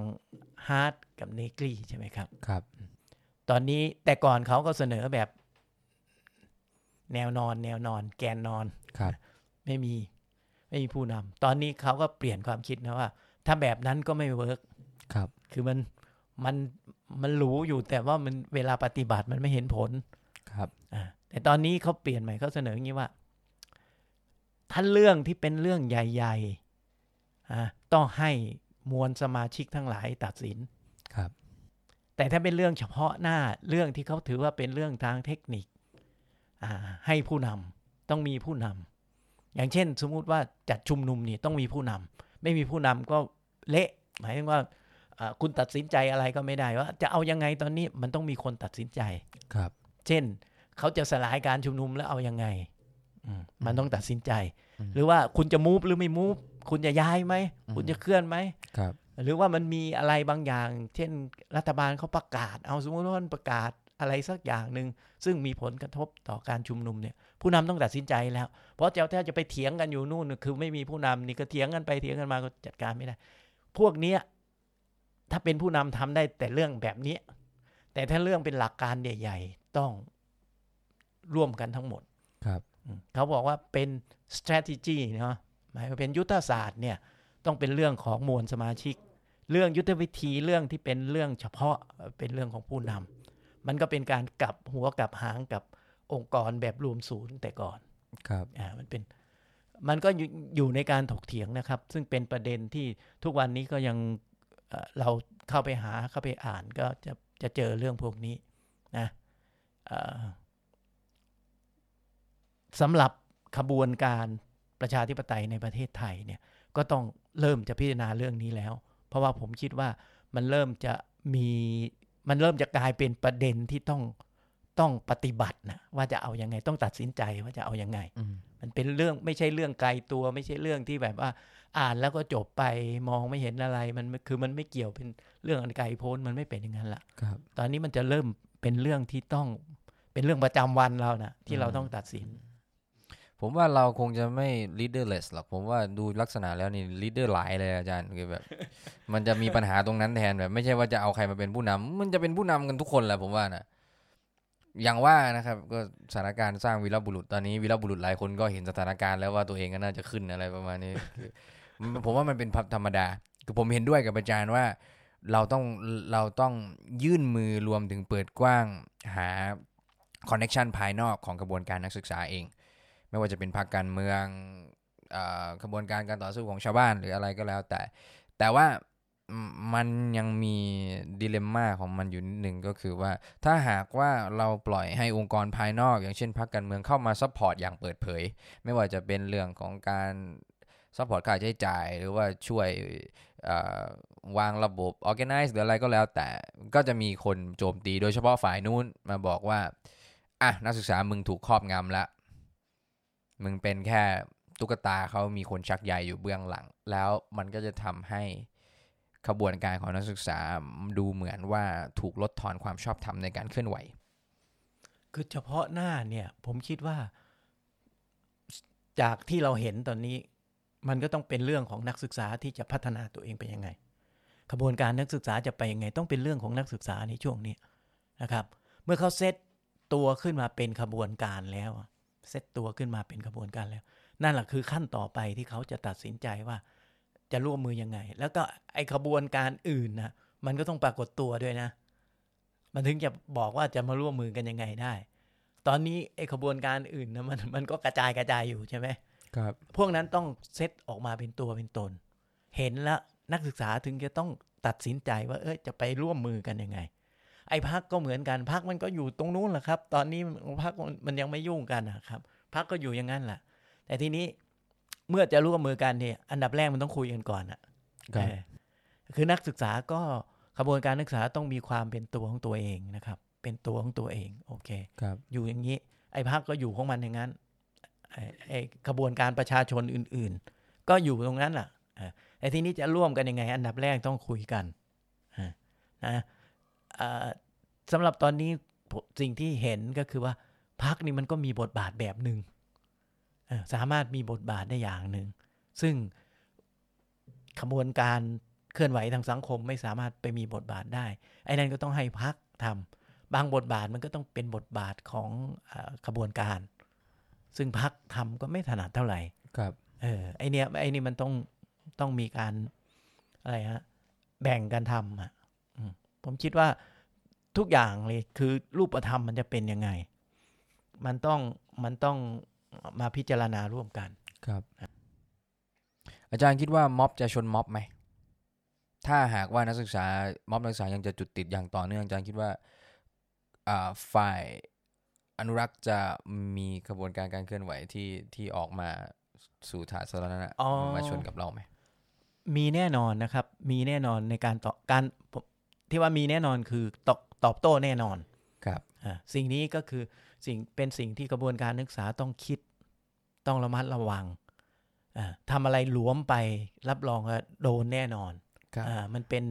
ฮาร์ดกับเนกรีใช่ไหมครับ ครับ ตอนนี้แต่ก่อนเขาก็เสนอแบบ แนวนอน แนวนอน แกนนอน ครับ ไม่มี ไม่มีผู้นำตอนนี้เขาก็เปลี่ยนความคิดนะว่า ถ้าแบบนั้นก็ไม่เวิร์กครับ คือมันมันมันรู้อยู่แต่ว่ามันเวลาปฏิบัติมันไม่เห็นผลครับอ่าแต่ตอนนี้เขาเปลี่ยนใหม่เขาเสนออย่างนี้ว่าถ้าเรื่องที่เป็นเรื่องใหญ่ๆอ่าต้องให้มวลสมาชิกทั้งหลายตัดสินครับ แต่ถ้าเป็นเรื่องเฉพาะหน้าเรื่องที่เขาถือว่าเป็นเรื่องทางเทคนิคอ่าให้ผู้นำต้องมีผู้นำ อย่างเช่น สมมุติว่าจัดชุมนุมนี่ต้องมีผู้นำไม่มีผู้นำก็เละหมายถึงว่าอ่าคุณตัดสินใจอะไรก็ไม่ได้ว่า จะเอายังไงตอนนี้มันต้องมีคนตัดสินใจครับ เช่นเขาจะสลายการชุมนุมแล้วเอายังไงอืมมันต้องตัดสินใจอืมหรือว่าคุณจะมูฟหรือไม่มูฟคุณจะย้ายไหมอืมคุณจะเคลื่อนไหมครับ หรือว่ามันมีอะไรบางอย่าง เช่นรัฐบาลเขาประกาศ เอาสมมติว่ามันประกาศอะไรสักอย่างหนึ่งซึ่งมีผลกระทบต่อการชุมนุมเนี่ย ผู้นำต้องตัดสินใจแล้ว เพราะเจ้าถ้าจะไปเถียงกันอยู่นู่นคือไม่มีผู้นำนี่ก็เถียงกันไปเถียงกันมาก็จัดการไม่ได้ พวกเนี้ยถ้าเป็นผู้นำทำได้แต่เรื่องแบบเนี้ยแต่ถ้าเรื่องเป็นหลักการใหญ่ๆต้องร่วมกันทั้งหมดครับอืมเขาบอกว่าเป็น strategy เนาะหมายว่าเป็นยุทธศาสตร์เนี่ยต้องเป็นเรื่องของมวลสมาชิก เรื่องยุทธวิธีเรื่องที่เป็นเรื่องเฉพาะเอ่อเป็นเรื่องของผู้นำมันก็เป็นการกลับหัวกลับหางกับองค์กรแบบรวมศูนย์แต่ก่อน ครับอ่ามันเป็นมันก็อยู่ในการถกเถียงนะครับ ซึ่งเป็นประเด็นที่ทุกวันนี้ก็ยังเราเข้าไปหาเข้าไปอ่านก็จะจะเจอเรื่องพวกนี้นะสำหรับขบวนการประชาธิปไตยในประเทศไทยเนี่ยก็ต้องเริ่มจะพิจารณาเรื่องนี้แล้ว เพราะว่าผมคิดว่ามันเริ่มจะมีมันเริ่มจะกลายเป็นประเด็นที่ต้อง ต้องปฏิบัตินะว่าจะเอายังไงต้องตัดสินใจว่าจะเอายังไงอืมมันเป็นเรื่องไม่ใช่เรื่องไกลตัว ไม่ใช่เรื่องที่แบบว่า อ่านแล้วก็จบไปมองไม่เห็นอะไรมันคือมันไม่เกี่ยวเป็นเรื่องอันไกลโพ้นมันไม่เป็นอย่างนั้นละครับตอนนี้มันจะเริ่มเป็นเรื่องที่ต้องเป็นเรื่องประจำวันเรานะที่เราต้องตัดสิน ผมว่าเราคงจะไม่ leaderless หรอกผมว่าดูลักษณะแล้วนี่ leader หลายเลยอาจารย์คือแบบ มันจะมีปัญหาตรงนั้นแทนแบบ ไม่ใช่ว่าจะเอาใครมาเป็นผู้นำมันจะเป็นผู้นำกันทุกคนแหละผมว่านะ อย่างว่านะครับก็สถานการณ์สร้างวีรบุรุษตอนนี้วีรบุรุษหลายคนก็เห็นสถานการณ์แล้วว่าตัวเองก็น่าจะขึ้นอะไรประมาณนี้ ผมว่ามันเป็นธรรมดา คือผมเห็นด้วยกับอาจารย์ว่า เราต้องเราต้องยื่นมือรวมถึงเปิดกว้างหา connection ภายนอกของกระบวนการนักศึกษาเอง ไม่ว่าจะเป็นพรรคการเมืองเอ่อขบวนการการต่อสู้ของชาวบ้านหรืออะไรก็แล้ว แต่แต่ว่า มันยังมี dilemma ของมันอยู่นิดหนึ่งก็คือว่า ถ้าหากว่าเราปล่อยให้องค์กรภายนอก อย่างเช่นพรรคการเมืองเข้ามา support อย่างเปิดเผย ไม่ว่าจะเป็นเรื่องของการ support ค่าใช้จ่าย หรือว่าช่วยวางระบบ organize หรืออะไรก็แล้วแต่ก็จะมีคนโจมตีโดยเฉพาะฝ่ายนู้นมาบอกว่าอะนักศึกษามึงถูกครอบงำละมึงเป็นแค่ตุ๊กตาเขามีคนชักใยอยู่เบื้องหลัง แล้วมันก็จะทำให้ ขบวนการของนักศึกษาดูเหมือนว่าถูกลดทอนความชอบธรรมในการเคลื่อนไหว คือเฉพาะหน้าเนี่ย ผมคิดว่า จากที่เราเห็นตอนนี้ มันก็ต้องเป็นเรื่องของนักศึกษาที่จะพัฒนาตัวเองไปยังไง ขบวนการนักศึกษาจะไปยังไง ต้องเป็นเรื่องของนักศึกษาในช่วงนี้นะครับ เมื่อเขาเซตตัวขึ้นมาเป็นขบวนการแล้วเซตตัวขึ้นมาเป็นขบวนการแล้ว นั่นแหละคือขั้นต่อไปที่เขาจะตัดสินใจว่า จะร่วมมือยังไง แล้วก็ไอขบวนการอื่นนะมันก็ต้องปรากฏตัวด้วยนะ มันถึงจะบอกว่าจะมาร่วมมือกันยังไงได้ ตอนนี้ไอ้ขบวนการอื่นนะมันมันก็กระจายกระจายอยู่ใช่ไหมครับ พวกนั้นต้องเซตออกมาเป็นตัวเป็นตน เห็นแล้วนักศึกษาถึงจะต้องตัดสินใจว่าเอ้ยจะไปร่วมมือกันยังไง ไอ้พักก็เหมือนกันพักมันก็อยู่ตรงนู้นแหละครับ ตอนนี้พักมันยังไม่ยุ่งกันนะครับพักก็อยู่อย่างนั้นแหละแต่ทีนี้ เมื่อจะร่วมมือกันเนี่ยอันดับแรกมันต้องคุยกันก่อนอะครับเออคือนักศึกษาก็ขบวนการนักศึกษาต้องมีความเป็นตัวของตัวเองนะครับ เป็นตัวของตัวเอง โอเคครับอยู่อย่างนี้ ไอ้พักก็อยู่ของมันอย่างนั้นไอ้ไอ้ขบวนการประชาชนอื่น ๆ ก็อยู่ตรงนั้นแหละเออแต่ทีนี้จะร่วมกันยังไง อันดับแรกต้องคุยกันเออนะเอ่อสำหรับตอนนี้ผมสิ่งที่เห็นก็คือว่าพักนี่มันก็มีบทบาทแบบหนึ่งเออ สามารถมีบทบาทได้อย่างหนึ่ง ซึ่งขบวนการเคลื่อนไหวทางสังคมไม่สามารถไปมีบทบาทได้ ไอ้นั่นก็ต้องให้พักทำบางบทบาทมันก็ต้องเป็นบทบาทของเออขบวนการ ซึ่งพักทำก็ไม่ถนัดเท่าไหร่ครับเออไอเนี้ยไอนี่มันต้องต้องมีการอะไรฮะแบ่งกันทำอะอืมผมคิดว่าทุกอย่างเลยคือรูปธรรมมันจะเป็นยังไง มันต้องมันต้อง มาพิจารณาร่วมกันครับ อาจารย์คิดว่าม็อบจะชนม็อบไหมถ้าหากว่านักศึกษาม็อบนักศึกษายังจะจุดติดอย่างต่อเนื่องอาจารย์คิดว่าอ่าฝ่ายอนุรักษ์จะมีขบวนการการเคลื่อนไหวที่ที่ออกมาสู่สาธารณะอ๋อมาชนกับเราไหมมีแน่นอนนะครับ มีแน่นอนในการต่อการผมที่ว่ามีแน่นอนคือตอบตอบโต้แน่นอนครับอ่าสิ่งนี้ก็คือสิ่งเป็นสิ่งที่กระบวนการนักศึกษาต้องคิด ต้องระมัดระวังอ่าทำอะไรหลวมไปรับรองว่าโดนแน่นอนครับอ่ามันเป็น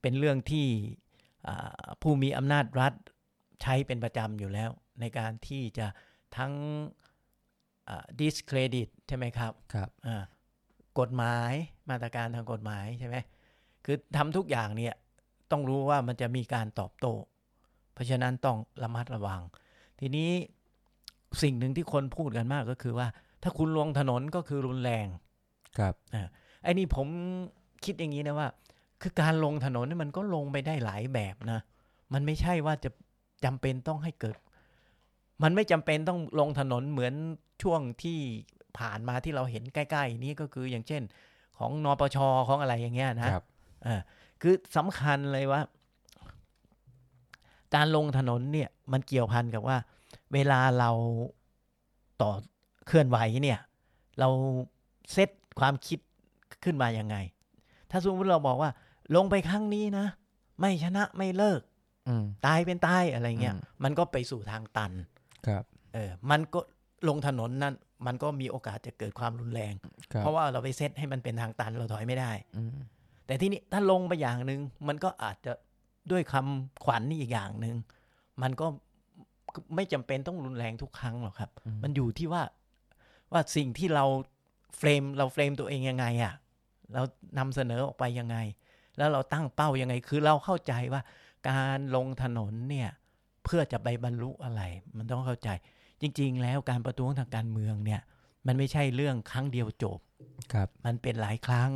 เป็นเรื่องที่อ่าผู้มีอำนาจรัฐใช้เป็นประจำอยู่แล้ว ในการที่จะทั้งอ่า discredit ใช่ไหมครับครับอ่ากฎหมายมาตรการทางกฎหมายใช่ไหมคือทำทุกอย่างเนี่ยต้องรู้ว่ามันจะมีการตอบโต้ เพราะฉะนั้นต้องระมัดระวัง ทีนี้สิ่งหนึ่งที่คนพูดกันมากก็คือว่า ถ้าคุณลงถนนก็คือรุนแรงครับไอ้นี่ผมคิดอย่างนี้นะว่า คือการลงถนนนี่มันก็ลงไปได้หลายแบบนะ มันไม่ใช่ว่าจะจำเป็นต้องให้เกิด มันไม่จำเป็นต้องลงถนนเหมือนช่วงที่ผ่านมาที่เราเห็นใกล้ ๆ นี้ก็คืออย่างเช่น ของนปชของอะไรอย่างเงี้ยนะครับอ่าคือสำคัญเลยว่า การลงถนนเนี่ย มันเกี่ยวพันกับว่า เวลาเราต่อ เคลื่อนไหวเนี่ย เราเซตความคิดขึ้นมายังไง ถ้าสมมติเราบอกว่า ลงไปครั้งนี้นะ ไม่ชนะไม่เลิกอืมตายเป็นตายอะไรเงี้ยอืมมันก็ไปสู่ทางตัน ครับ เออ มันก็ลงถนนนั่นมันก็มีโอกาสจะเกิดความรุนแรงครับเพราะว่าเราไปเซตให้มันเป็นทางตันเราถอยไม่ได้อืมแต่ที่นี้ถ้าลงไปอย่างหนึ่งมันก็อาจจะด้วยคำขวัญนี่อีกอย่างหนึ่ง มันก็ไม่จำเป็นต้องรุนแรงทุกครั้งหรอกครับ มันอยู่ที่ว่า ว่าสิ่งที่เราเฟรมเราเฟรมตัวเองยังไงอะ่ะเรานำเสนอออกไปยังไง แล้วเราตั้งเป้ายังไงคือเราเข้าใจว่า การลงถนนเนี่ยเพื่อจะไปบรรลุอะไร มันต้องเข้าใจ จริง ๆ แล้วการประท้วงทางการเมืองเนี่ย มันไม่ใช่เรื่องครั้งเดียวจบครับ มันเป็นหลายครั้ง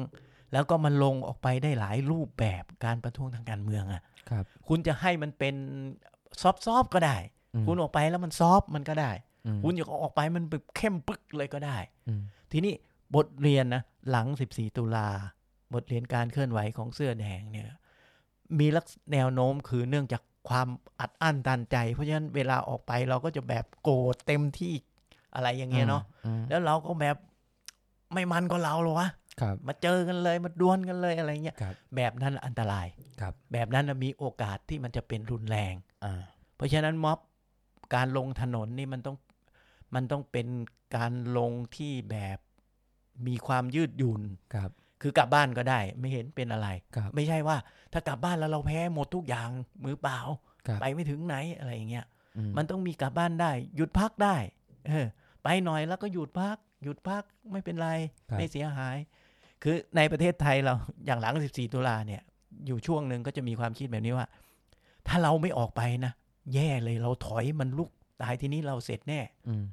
แล้วก็มันลงออกไปได้หลายรูปแบบการประท้วงทางการเมืองอะ่ะครับ คุณจะให้มันเป็นซอฟต์ๆก็ได้อืมคุณออกไปแล้วมันซอฟต์มันก็ได้อืม คุณอยากเอาออกไปมันแบบเข้มปึ๊กเลยก็ได้อืมทีนี้บทเรียนนะ หลัง 14 ตุลา บทเรียนการเคลื่อนไหวของเสื้อแดงเนี่ย มีลักษแนวโน้มคือเนื่องจากความอัดอั้นตันใจ เพราะฉะนั้นเวลาออกไปเราก็จะแบบโกรธเต็มที่อะไรอย่างเงี้ยเนาะอืมแล้วเราก็แบบไม่มันก็เราหรอวะครับมาเจอกันเลยมาดวลกันเลยอะไรเงี้ยครับแบบนั้นอันตรายครับ แบบนั้นน่ะมีโอกาสที่มันจะเป็นรุนแรงอ่าเพราะฉะนั้นม็อบการลงถนนนี่มันต้อง มันต้องเป็นการลงที่แบบมีความยืดหยุ่นครับ คือกลับบ้านก็ได้ไม่เห็นเป็นอะไรครับไม่ใช่ว่า ถ้ากลับบ้านแล้วเราแพ้หมดทุกอย่างมือเปล่าครับไปไม่ถึงไหนอะไรอย่างเงี้ยอืมมันต้องมีกลับบ้านได้ หยุดพักได้ เออ ไปหน่อยแล้วก็หยุดพัก หยุดพักไม่เป็นไรครับไม่เสียหาย คือในประเทศไทยเราอย่างหลัง 14 ตุลาเนี่ย อยู่ช่วงหนึ่งก็จะมีความคิดแบบนี้ว่า ถ้าเราไม่ออกไปนะแย่เลยเราถอยมันลุก ตายทีนี้เราเสร็จแน่อืม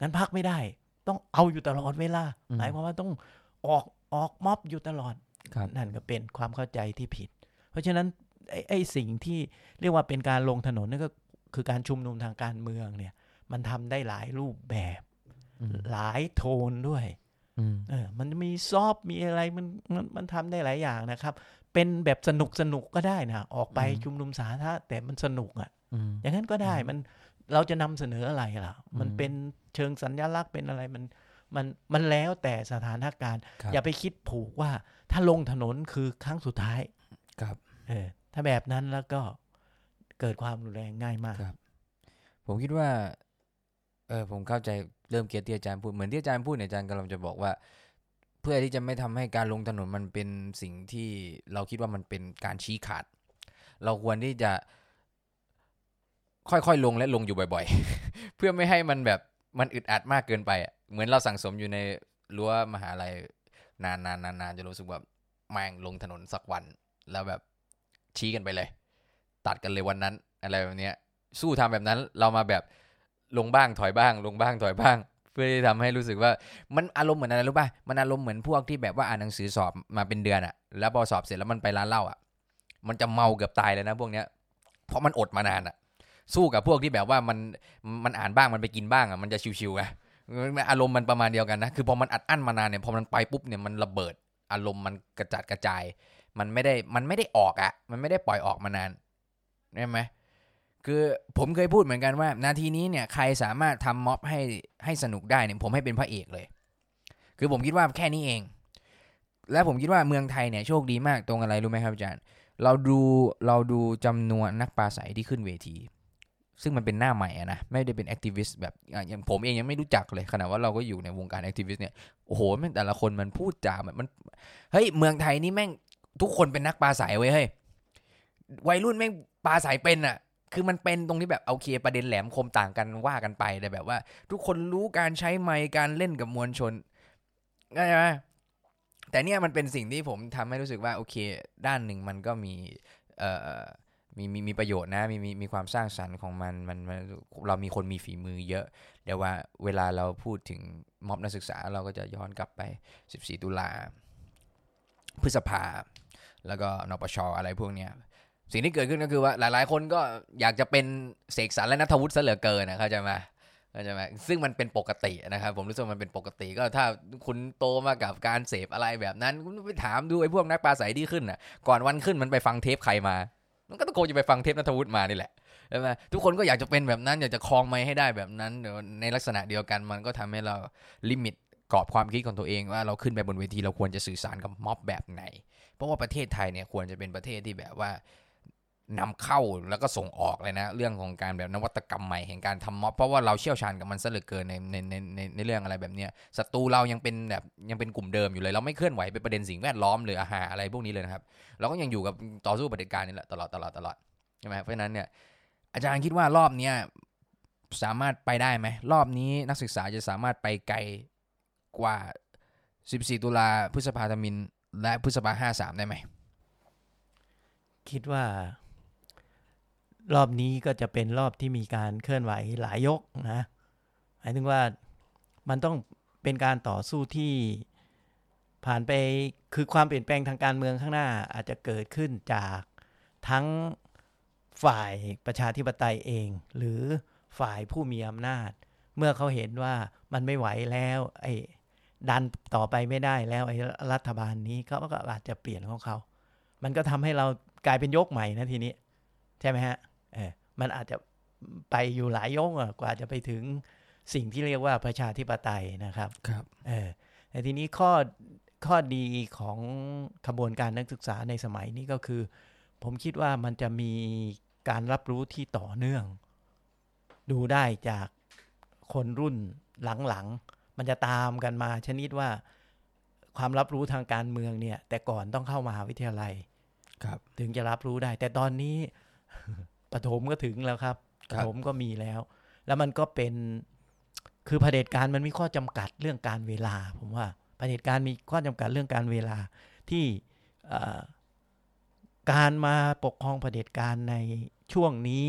งั้นพักไม่ได้ ต้องเอาอยู่ตลอดเวลาอืมหมายความว่าต้องออกออกม็อบอยู่ตลอดครับนั่นก็เป็นความเข้าใจที่ผิด เพราะฉะนั้นไอ้ไอ้สิ่งที่เรียกว่าเป็นการลงถนนนั่นก็คือการชุมนุมทางการเมืองเนี่ย มันทำได้หลายรูปแบบอืมหลายโทนด้วยอืมเออ มันมีซอฟต์มีอะไรมันมันมันทำได้หลายอย่างนะครับ เป็นแบบสนุกสนุกก็ได้นะออกไปชุมนุมสาธารณะแต่มันสนุกอะอืมอย่างนั้นก็ได้มัน เราจะนำเสนออะไรล่ะ มันอืมเป็นเชิงสัญลักษณ์เป็นอะไรมันมันมันแล้วแต่สถานการณ์ครับอย่าไปคิดผูกว่าถ้าลงถนนคือครั้งสุดท้ายครับเออถ้าแบบนั้นแล้วก็เกิดความรุนแรงง่ายมากครับ ผมคิดว่าเออผมเข้าใจเริ่มเก็ตที่อาจารย์พูดเหมือนที่อาจารย์พูดเนี่ยอาจารย์กำลังจะบอกว่า เพื่อที่จะไม่ทำให้การลงถนนมันเป็นสิ่งที่เราคิดว่ามันเป็นการชี้ขาด เราควรที่จะ ค่อยๆ ลงและลงอยู่บ่อย ๆ เพื่อไม่ให้มันแบบมันอึดอัดมากเกินไปเหมือนเราสั่งสมอยู่ในรั้วมหาลัยนานๆนานๆจะรู้สึกว่าแม่งลงถนนสักวัน แล้วแบบชี้กันไปเลย ตัดกันเลยวันนั้น อะไรแบบเนี้ยสู้ทำแบบนั้นเรามาแบบลงบ้างถอยบ้าง ลงบ้างถอยบ้าง เพื่อที่ทำให้รู้สึกว่ามันอารมณ์เหมือนอะไรรู้ป่ะมันอารมณ์เหมือนพวกที่แบบว่าอ่านหนังสือสอบมาเป็นเดือนอะแล้วพอสอบเสร็จแล้วมันไปร้านเหล้าอะมันจะเมาเกือบตายเลยนะพวกเนี้ยเพราะมันอดมานานอะ สู้กับพวกที่แบบว่ามันมันอ่านบ้างมันไปกินบ้างอะมันจะชิวๆไงอารมณ์มันประมาณเดียวกันนะ คือพอมันอัดอั้นมานานเนี่ยพอมันไปปุ๊บเนี่ยมันระเบิดอารมณ์มันกระจัดกระจาย มันไม่ได้มันไม่ได้ออกอะมันไม่ได้ปล่อยออกมานานใช่ไหมคือผมเคยพูดเหมือนกันว่า นาทีนี้เนี่ยใครสามารถทำม็อบให้ให้สนุกได้เนี่ยผมให้เป็นพระเอกเลย คือผมคิดว่าแค่นี้เอง และผมคิดว่าเมืองไทยเนี่ยโชคดีมากตรงอะไรรู้ไหมครับอาจารย์ เราดูเราดูจำนวนนักปราศรัยที่ขึ้นเวที ซึ่งมันเป็นหน้าใหม่อะนะไม่ได้เป็น activist แบบอย่างผมเองยังไม่รู้จักเลยขนาดว่าเราก็อยู่ในวงการ activist เนี่ยโอ้โหแม่งแต่ละคนมันพูดจาแบบมันเฮ้ยเมืองไทยนี่แม่งทุกคนเป็นนักปราศัยเว้ยเฮ้ยวัยรุ่นแม่งปราศัยเป็นอะคือมันเป็นตรงที่แบบโอเคประเด็นแหลมคมต่างกันว่ากันไปแต่แบบว่า ทุกคนรู้การใช้ไมค์การเล่นกับมวลชนเข้าใจไหมแต่เนี่ยมันเป็นสิ่งที่ผมทำให้รู้สึกว่าโอเค ด้านหนึ่งมันก็มีเอ่อ มีมีมีประโยชน์นะมีมีมีความสร้างสรรค์ของมันมันมันเรามีคนมีฝีมือเยอะเดี๋ยวว่าเวลาเราพูดถึงม็อบนักศึกษาเราก็จะย้อนกลับไป 14 ตุลาพฤษภา แล้วก็นปชอะไรพวกเนี้ยสิ่งที่เกิดขึ้นก็คือว่าหลาย ๆ คนก็อยากจะเป็นเสกสรรและนัทวุฒิซะเหลือเกินนะเข้าใจไหมเข้าใจไหมซึ่งมันเป็นปกตินะครับ ผมรู้สึกมันเป็นปกติก็ถ้าคุณโตมากับการเสพอะไรแบบนั้น คุณไปถามดูไอ้พวกนักปราศัยที่ขึ้นน่ะ ก่อนวันขึ้นมันไปฟังเทปใครมา มันก็ต้องคงจะไปฟังเทปนัทวุฒิมานี่แหละใช่ไหมทุกคนก็อยากจะเป็นแบบนั้น อยากจะคลองไม่ให้ได้แบบนั้นเดี๋ยวในลักษณะเดียวกันมันก็ทำให้เราลิมิตกรอบความคิดของตัวเองว่าเราขึ้นไปบนเวทีเราควรจะสื่อสารกับม็อบแบบไหน เพราะว่าประเทศไทยเนี่ยควรจะเป็นประเทศที่แบบว่า นำเข้าแล้วก็ส่งออกเลยนะ เรื่องของการแบบนวัตกรรมใหม่แห่งการทำม็อบเพราะว่าเราเชี่ยวชาญกับมันซะเหลือเกินในในในในในเรื่องอะไรแบบเนี้ยศัตรูเรายังเป็นแบบยังเป็นกลุ่มเดิมอยู่เลย เราไม่เคลื่อนไหวเป็นประเด็นสิ่งแวดล้อมหรืออาหารอะไรพวกนี้เลยนะครับ เราก็ยังอยู่กับต่อสู้ปฏิการนี่แหละตลอดตลอดตลอดใช่ไหมเพราะฉะนั้นเนี่ยอาจารย์คิดว่ารอบเนี้ยสามารถไปได้ไหมรอบนี้นักศึกษาจะสามารถไปไกลกว่า 14 ตุลาพฤษภาธมินและพฤษภา53 ได้ไหม คิดว่า รอบนี้ก็จะเป็นรอบที่มีการเคลื่อนไหวหลายยกนะหมายถึงว่ามันต้องเป็นการต่อสู้ที่ผ่านไปคือความเปลี่ยนแปลงทางการเมืองข้างหน้าอาจจะเกิดขึ้นจากทั้งฝ่ายประชาธิปไตยเอง หรือฝ่ายผู้มีอำนาจ เมื่อเขาเห็นว่ามันไม่ไหวแล้วไอ้ดันต่อไปไม่ได้แล้วไอ้รัฐบาลนี้เขาก็อาจจะเปลี่ยนของเขา มันก็ทำให้เรากลายเป็นยกใหม่นะทีนี้ ใช่ไหมฮะ เออมันอาจจะไปอยู่หลายยกอะกว่าจะไปถึงสิ่งที่เรียกว่าประชาธิปไตยนะครับครับเออแต่ทีนี้ข้อข้อดีของขบวนการนักศึกษาในสมัยนี้ก็คือ ผมคิดว่ามันจะมีการรับรู้ที่ต่อเนื่อง ดูได้จากคนรุ่นหลังๆ มันจะตามกันมาชนิดว่าความรับรู้ทางการเมืองเนี่ย แต่ก่อนต้องเข้ามหาวิทยาลัย ครับ ถึงจะรับรู้ได้ แต่ตอนนี้ ปฐมก็ถึงแล้วครับคปรับฐมก็มีแล้ว แล้วมันก็เป็นคือเผด็จการมันมีข้อจำกัดเรื่องการเวลา ผมว่าเผด็จการมีข้อจำกัดเรื่องการเวลาที่เอ่อการมาปกครองเผด็จการในช่วงนี้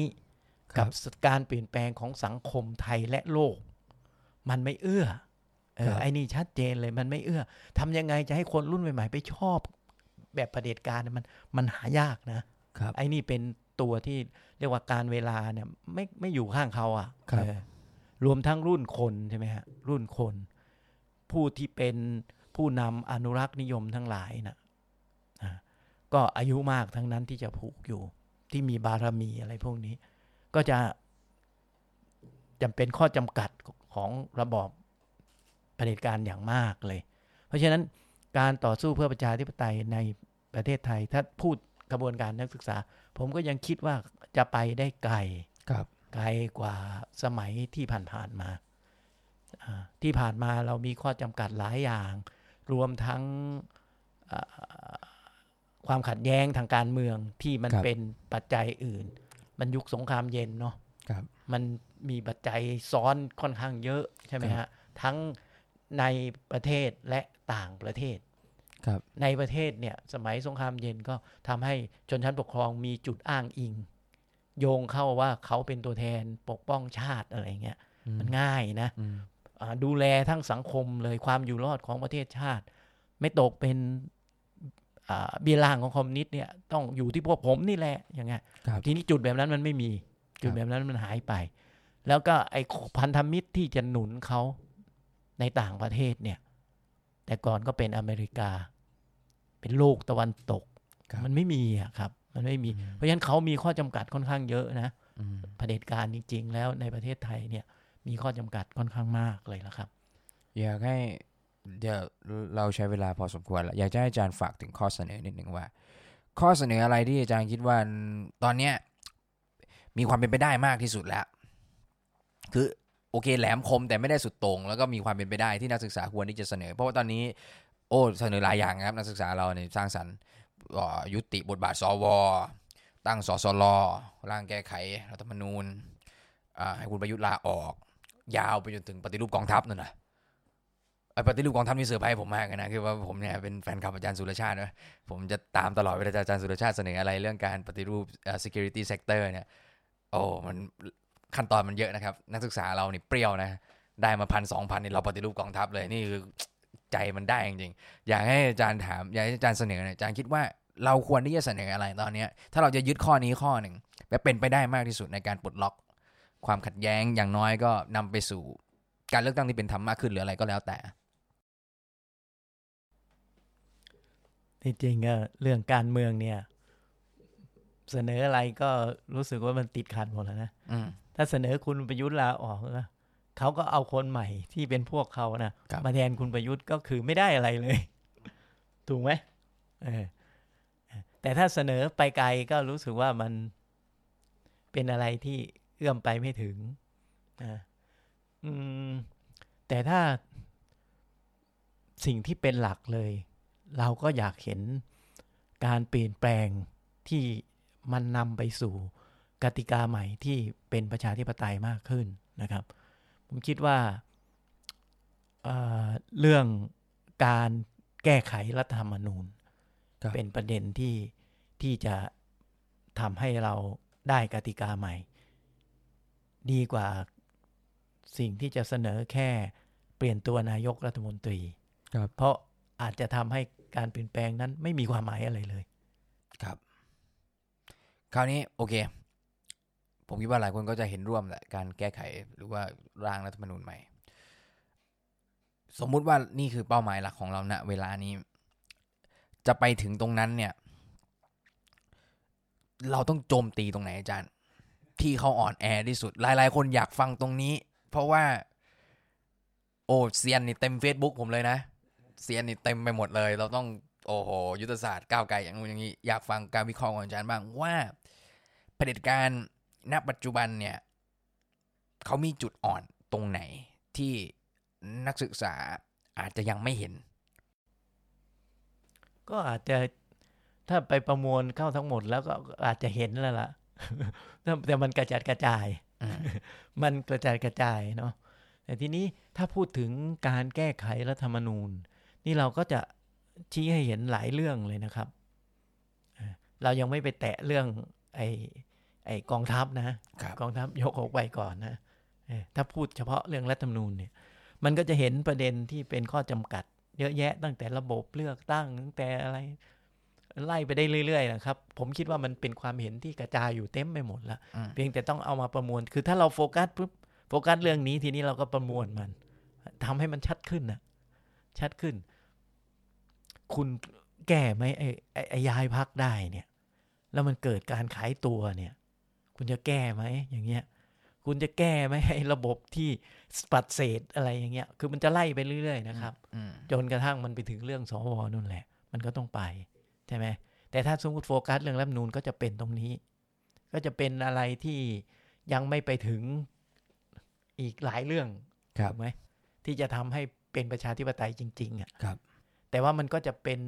ครักับบการเปลี่ยนแปลงของสังคมไทยและโลก มันไม่เอื้อเอครัอบไอ้นี่ชัดเจนเลยมันไม่เอื้อทำยังไงจะให้คนรุ่นใหม่ ๆ ไปชอบแบบเผด็จการเนี่ยมันมันหายากนะครับไอ้นี่เป็น ตัวที่เรียกว่าการเวลาเนี่ยไม่ไม่อยู่ข้างเขาอะครับเออรวมทั้งรุ่นคนใช่ไหมฮะรุ่นคน ผู้ที่เป็นผู้นำอนุรักษ์นิยมทั้งหลายนะอ่าก็อายุมากทั้งนั้นที่จะผูกอยู่ ที่มีบารมีอะไรพวกนี้ ก็จะจำเป็นข้อจำกัดของระบอบเผด็จการอย่างมากเลย เพราะฉะนั้นการต่อสู้เพื่อประชาธิปไตยในประเทศไทย ถ้าพูดกระบวนการนักศึกษา ผมก็ยังคิดว่าจะไปได้ไกลครับไกลกว่าสมัยที่ผ่านๆมาอ่าที่ผ่านมาเรามีข้อจำกัดหลายอย่าง รวมทั้งอ่าความขัดแย้งทางการเมืองที่มันครับเป็นปัจจัยอื่น มันยุคสงครามเย็นเนาะครับมันมีปัจจัยซ้อนค่อนข้างเยอะใช่ไหมครัฮะบทั้งในประเทศและต่างประเทศครับ ในประเทศเนี่ยสมัยสงครามเย็นก็ทำให้ชนชั้นปกครองมีจุดอ้างอิง โยงเข้าว่าเขาเป็นตัวแทนปกป้องชาติอะไรเงี้ยอืมมันง่ายนะอืมอ่าดูแลทั้งสังคมเลยความอยู่รอดของประเทศชาติ ไม่ตกเป็นอ่าเบียร์ล่างของคอมมิวนิสต์เนี่ยต้องอยู่ที่พวกผมนี่แหละอย่างเงี้ยครับทีนี้จุดแบบนั้นมันไม่มี จุดครับแบบนั้นมันหายไป แล้วก็ไอ้พันธมิตรที่จะหนุนเขาในต่างประเทศเนี่ย แต่ก่อนก็เป็นอเมริกา เป็นโลกตะวันตกครับมันไม่มีอะครับ มันไม่มี เพราะฉะนั้นเขามีข้อจำกัดค่อนข้างเยอะนะอืมเผด็จการจริง ๆ แล้วในประเทศไทยเนี่ย มีข้อจำกัดค่อนข้างมากเลยละครับ อยากให้เดี๋ยวเราใช้เวลาพอสมควรแล้วอยากจะให้อาจารย์ฝากถึงข้อเสนอนิดหนึ่งว่า ข้อเสนออะไรที่อาจารย์คิดว่าตอนเนี้ยมีความเป็นไปได้มากที่สุดแล้ว คือ โอเคแหลมคมแต่ไม่ได้สุดโต่งแล้วก็มีความเป็นไปได้ที่นักศึกษาควรที่จะเสนอ เพราะว่าตอนนี้ โอ้เสนอหลายอย่างครับนักศึกษาเราเนี่ยสร้างสรรค์ยุติบทบาทสวตั้งสสลร่างแก้ไขรัฐธรรมนูญให้คุณประยุทธ์ลาออก ยาวไปจนถึงปฏิรูปกองทัพนั่นนะไอ้ปฏิรูปกองทัพนี่เซอไพรส์ผมมากนะคือว่าผมเนี่ยเป็นแฟนคลับอาจารย์สุรชาตินะผมจะตามตลอดเวลาอาจารย์สุรชาติเสนออะไรเรื่องการปฏิรูป security sector เนี่ยโอ้มัน ขั้นตอนมันเยอะนะครับ นักศึกษาเรานี่เปรี้ยวนะ ได้มาพันสองพันนี่เราปฏิรูปกองทัพเลยนี่คือใจมันได้จริงๆอยากให้อาจารย์ถามอยากให้อาจารย์เสนอหน่อยอาจารย์คิดว่าเราควรที่จะเสนออะไรตอนเนี้ยถ้าเราจะยึดข้อนี้ข้อหนึ่งและเป็นไปได้มากที่สุดในการปลดล็อก ความขัดแย้งอย่างน้อยก็นำไปสู่ การเลือกตั้งที่เป็นธรรมมากขึ้นหรืออะไรก็แล้วแต่ที่จริงก็เรื่องการเมืองเนี่ย เสนออะไรก็รู้สึกว่ามันติดขัดหมดแล้วนะอืม ถ้าเสนอคุณประยุทธ์ลาออกนะเขาก็เอาคนใหม่ที่เป็นพวกเขานะครับมาแทนคุณประยุทธ์ก็คือไม่ได้อะไรเลย ถูกไหมเออแต่ถ้าเสนอไปไกลก็รู้สึกว่ามันเป็นอะไรที่เอื้อมไปไม่ถึงนะอืมแต่ถ้าสิ่งที่เป็นหลักเลย เราก็อยากเห็นการเปลี่ยนแปลงที่มันนำไปสู่ กติกาใหม่ที่เป็นประชาธิปไตยมากขึ้นนะครับ ผมคิดว่าเอ่อเรื่องการแก้ไขรัฐธรรมนูญครับเป็นประเด็นที่ที่จะทำให้เราได้กติกาใหม่ ดีกว่าสิ่งที่จะเสนอแค่เปลี่ยนตัวนายกรัฐมนตรีครับเพราะอาจจะทำให้การเปลี่ยนแปลงนั้นไม่มีความหมายอะไรเลย ครับ คราวนี้โอเค ผมคิดว่าหลายคนก็จะเห็นร่วมแหละการแก้ไขหรือว่าร่างรัฐธรรมนูญใหม่ สมมุติว่านี่คือเป้าหมายหลักของเราณเวลานี้ จะไปถึงตรงนั้นเนี่ย เราต้องโจมตีตรงไหนอาจารย์ ที่เขาอ่อนแอที่สุด หลาย ๆ คนอยากฟังตรงนี้ เพราะว่า โอ้เซียนนี่เต็ม Facebook ผมเลยนะเซียนนี่เต็มไปหมดเลย เราต้องโอ้โหยุทธศาสตร์ก้าวไกลอย่างนู้นอย่างนี้ อยากฟังการวิเคราะห์ของอาจารย์บ้างว่าเผด็จการ ณปัจจุบันเนี่ยเขามีจุดอ่อนตรงไหนที่นักศึกษาอาจจะยังไม่เห็น ก็อาจจะถ้าไปประมวลเข้าทั้งหมดแล้วก็อาจจะเห็นแล้วล่ะแต่แต่มันกระจัดกระจายอืมมันกระจายกระจายเนาะแต่ทีนี้ถ้าพูดถึงการแก้ไขรัฐธรรมนูญ นี่เราก็จะชี้ให้เห็นหลายเรื่องเลยนะครับเอ่อเรายังไม่ไปแตะเรื่องไอ้ ไอ้กองทัพนะครับกองทัพยกออกไปก่อนนะเออถ้าพูดเฉพาะเรื่องรัฐธรรมนูญเนี่ยมันก็จะเห็นประเด็นที่เป็นข้อจำกัด เยอะแยะตั้งแต่ระบบเลือกตั้งตั้งแต่อะไร ไล่ไปได้เรื่อยๆนะครับ ผมคิดว่ามันเป็นความเห็นที่กระจายอยู่เต็มไปหมดแล้วอืมเพียงแต่ต้องเอามาประมวล คือถ้าเราโฟกัสปุ๊บโฟกัสเรื่องนี้ทีนี้เราก็ประมวลมันทำให้มันชัดขึ้นนะชัดขึ้น คุณแก้ไหมไอ้ไอ้ไอ้ย้ายพักได้เนี่ย แล้วมันเกิดการขายตัวเนี่ย คุณจะแก้ไหมอย่างเงี้ยคุณจะแก้ไหมไอ้ระบบที่ปัดเศษอะไรอย่างเงี้ย คือมันจะไล่ไปเรื่อยๆนะครับอืมจนกระทั่งมันไปถึงเรื่องสวนู่นแหละ มันก็ต้องไปใช่ไหมแต่ถ้าสมมติโฟกัสเรื่องรัฐธรรมนูนก็จะเป็นตรงนี้ ก็จะเป็นอะไรที่ยังไม่ไปถึงอีกหลายเรื่องครับถูกไหมที่จะทำให้เป็นประชาธิปไตยจริง ๆอะครับ แต่ว่ามันก็จะเป็น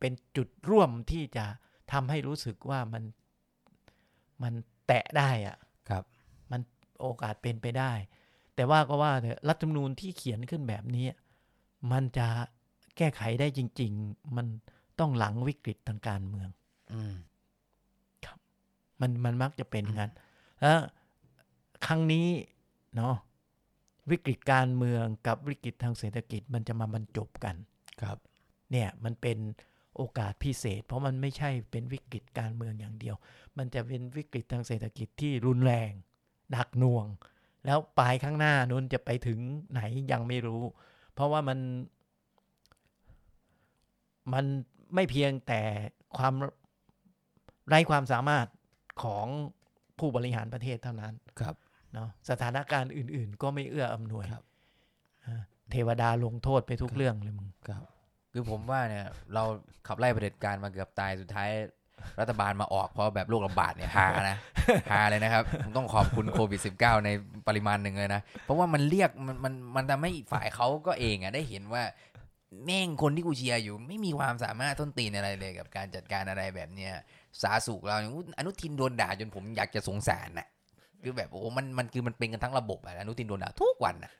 เป็นจุดร่วมที่จะทำให้รู้สึกว่ามัน มันแตะได้อะครับ มันโอกาสเป็นไปได้ แต่ว่าก็ว่าเถอะรัฐธรรมนูญที่เขียนขึ้นแบบนี้ มันจะแก้ไขได้จริง ๆ มันต้องหลังวิกฤตทางการเมือง อืมมันมันมักจะเป็นงั้นแล้วครั้งนี้เนาะวิกฤตการเมืองกับวิกฤตทางเศรษฐกิจมันจะมาบรรจบกัน ครับ เนี่ยมันเป็น โอกาสพิเศษ เพราะมันไม่ใช่เป็นวิกฤตการเมืองอย่างเดียว มันจะเป็นวิกฤตทางเศรษฐกิจที่รุนแรงหนักหน่วง แล้วปลายข้างหน้านู้นจะไปถึงไหนยังไม่รู้ เพราะว่ามันมันไม่เพียงแต่ความไร้ความสามารถของผู้บริหารประเทศเท่านั้นครับเนาะสถานการณ์อื่น ๆ ก็ไม่เอื้ออำนวยครับอ่าเทวดาลงโทษไปทุกเรื่องเลยมึงครับ คือผมว่าเนี่ย เราขับไล่เผด็จการมาเกือบตายสุดท้าย รัฐบาลมาออกเพราะแบบโรคระบาดเนี่ยฮานะฮาเลยนะครับผมต้องขอบคุณโควิด -19 ในปริมาณหนึ่งเลยนะ เพราะว่ามันเรียกมันมันมันทำให้ฝ่ายเขาก็เองอะได้เห็นว่าแม่งคนที่กูเชียร์อยู่ ไม่มีความสามารถต้นตีนอะไรเลยกับการจัดการอะไรแบบเนี้ยสาสุกเราเนี่ยอนุทินโดนด่าจนผมอยากจะสงสารน่ะ คือแบบโอ้มันมันคือมันเป็นกันทั้งระบบอะอนุทินโดนด่าทุกวันน่ะ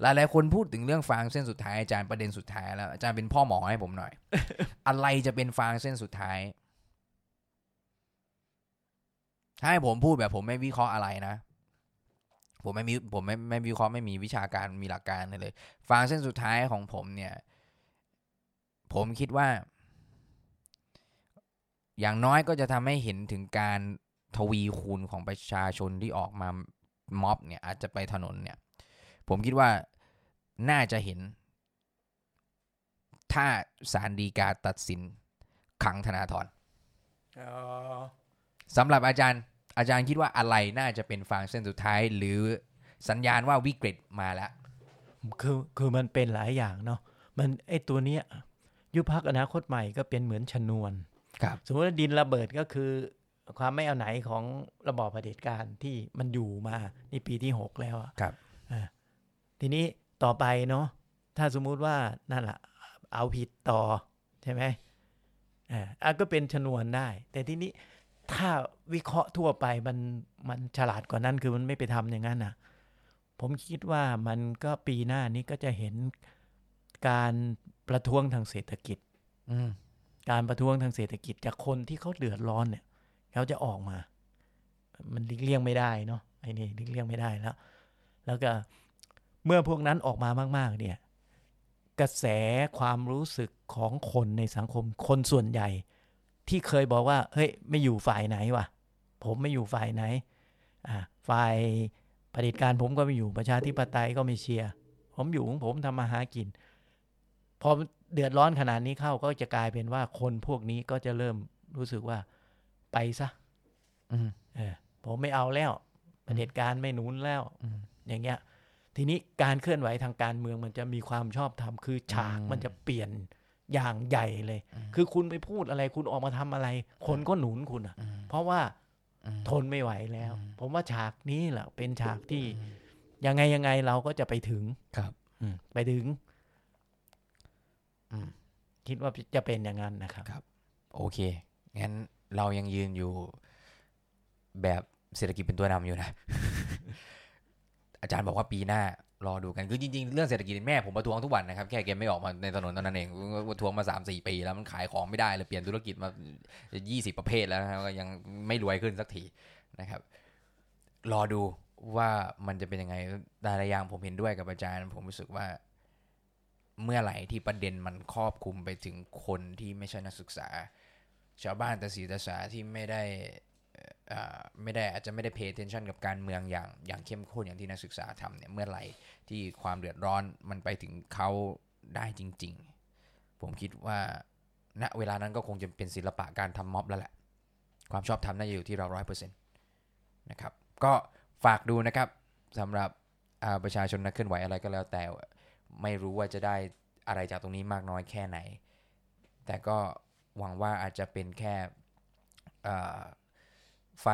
หลายหลายๆคนพูดถึงเรื่องฟางเส้นสุดท้ายอาจารย์ประเด็นสุดท้ายแล้วอาจารย์เป็นพ่อหมอให้ผมหน่อย อะไรจะเป็นฟางเส้นสุดท้ายถ้าให้ผมพูดแบบผมไม่วิเคราะห์อะไรนะ ผมไม่มีผมไม่ไม่วิเคราะห์ไม่มีวิชาการมีหลักการเลยฟางเส้นสุดท้ายของผมเนี่ย ผมคิดว่า อย่างน้อยก็จะทำให้เห็นถึงการ ทวีคูณของประชาชนที่ออกมาม็อบเนี่ยอาจจะไปถนนเนี่ย ผมคิดว่าน่าจะเห็น ถ้าสารดีกาตัดสินขังธนาธรสำหรับอาจารย์ อาจารย์คิดว่าอะไรน่าจะเป็นฟางเส้นสุดท้าย หรือสัญญาณว่าวิกฤตมาแล้วคือคือมันเป็นหลายอย่างเนาะมันไอตัวเนี้ยยุบพักอนาคตใหม่ก็เป็นเหมือนชนวน ครับ สมมติว่าดินระเบิดก็คือ ความไม่เอาไหนของระบอบเผด็จการที่มันอยู่มานี่ปีที่หกแล้วอะครับอ่าทีนี้ต่อไปเนาะถ้าสมมุติว่านั่นแหละเอาผิดต่อใช่ไหมอ่าอะก็เป็นชนวนได้ แต่ทีนี้ถ้าวิเคราะห์ทั่วไปมันมันฉลาดกว่านั้นคือมันไม่ไปทำอย่างนั้นนะผมคิดว่ามันก็ปีหน้านี้ก็จะเห็นการประท้วงทางเศรษฐกิจ อืมการประท้วงทางเศรษฐกิจจากคนที่เขาเดือดร้อนเนี่ย เขาจะออกมา มันหลีกเลี่ยงไม่ได้เนาะไอ้นี่หลีกเลี่ยงไม่ได้แล้ว แล้วก็เมื่อพวกนั้นออกมามากๆเนี่ยกระแสความรู้สึกของคนในสังคมคนส่วนใหญ่ ที่เคยบอกว่าเฮ้ยไม่อยู่ฝ่ายไหนวะผมไม่อยู่ฝ่ายไหนอ่าฝ่ายเผด็จการผมก็ไม่อยู่ประชาธิปไตยก็ไม่เชียร์ผมอยู่ของผมทำมาหากิน พอเดือดร้อนขนาดนี้เข้าก็จะกลายเป็นว่าคนพวกนี้ก็จะเริ่มรู้สึกว่า ไปซะอืมเออผมไม่เอาแล้วเผด็จการไม่หนุนแล้วอย่างเงี้ย ทีนี้การเคลื่อนไหวทางการเมืองมันจะมีความชอบธรรมคือฉากอืมมันจะเปลี่ยนอย่างใหญ่เลย คือคุณไปพูดอะไรคุณออกมาทำอะไร คนก็หนุนคุณอะ เพราะว่าอืมทนไม่ไหวแล้ว ผมว่าฉากนี้แหละเป็นฉากที่ยังไงยังไงเราก็จะไปถึงครับอืมไปถึงอืมคิดว่าจะเป็นอย่างนั้นนะครับครับ โอเคงั้น เรายังยืนอยู่แบบเศรษฐกิจเป็นตัวนำอยู่นะ อาจารย์บอกว่าปีหน้ารอดูกันคือจริงๆ เรื่องเศรษฐกิจแม่ผมประท้วงทุกวันนะครับ แค่แกไม่ออกมาในถนนตอนนั้นเองประท้วงมาสามสี่ปีแล้วมันขายของไม่ได้เลยเปลี่ยนธุรกิจมายี่สิบประเภทแล้วนะครับก็ยังไม่รวยขึ้นสักทีนะครับ รอดูว่ามันจะเป็นยังไงแต่ละอย่างผมเห็นด้วยกับอาจารย์ ผมรู้สึกว่า เมื่อไหร่ที่ประเด็นมันครอบคลุมไปถึงคนที่ไม่ใช่นักศึกษา ชาวบ้านแต่สีต่สาที่ไม่ได้อ่อไม่ได้อาจจะไม่ได้ pay attention กับการเมืองอย่างอย่างเข้มข้นอย่างที่นักศึกษาทำเนี่ยเมื่อไหร่ที่ความเดือดร้อนมันไปถึงเขาได้จริง ๆ ผมคิดว่าณเวลานั้นก็คงจะเป็นศิลปะการทำม็อบแล้วแหละ ความชอบธรรมน่าจะอยู่ที่เราร้อยเปอร์เซ็นต์นะครับก็ฝากดูนะครับสำหรับประชาชนนักเคลื่อนไหวอะไรก็แล้วแต่ ไม่รู้ว่าจะได้อะไรจากตรงนี้มากน้อยแค่ไหน แต่ก็ หวังว่าอาจจะเป็นแค่ไฟ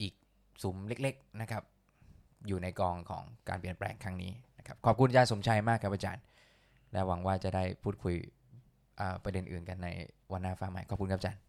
อีกสุมเล็กๆนะครับ อยู่ในกองของการเปลี่ยนแปลงครั้งนี้นะครับขอบคุณอาจารย์สมชัยมากครับอาจารย์ และหวังว่าจะได้พูดคุยประเด็นอื่นกันในวันหน้าฟ้าใหม่ขอบคุณครับอาจารย์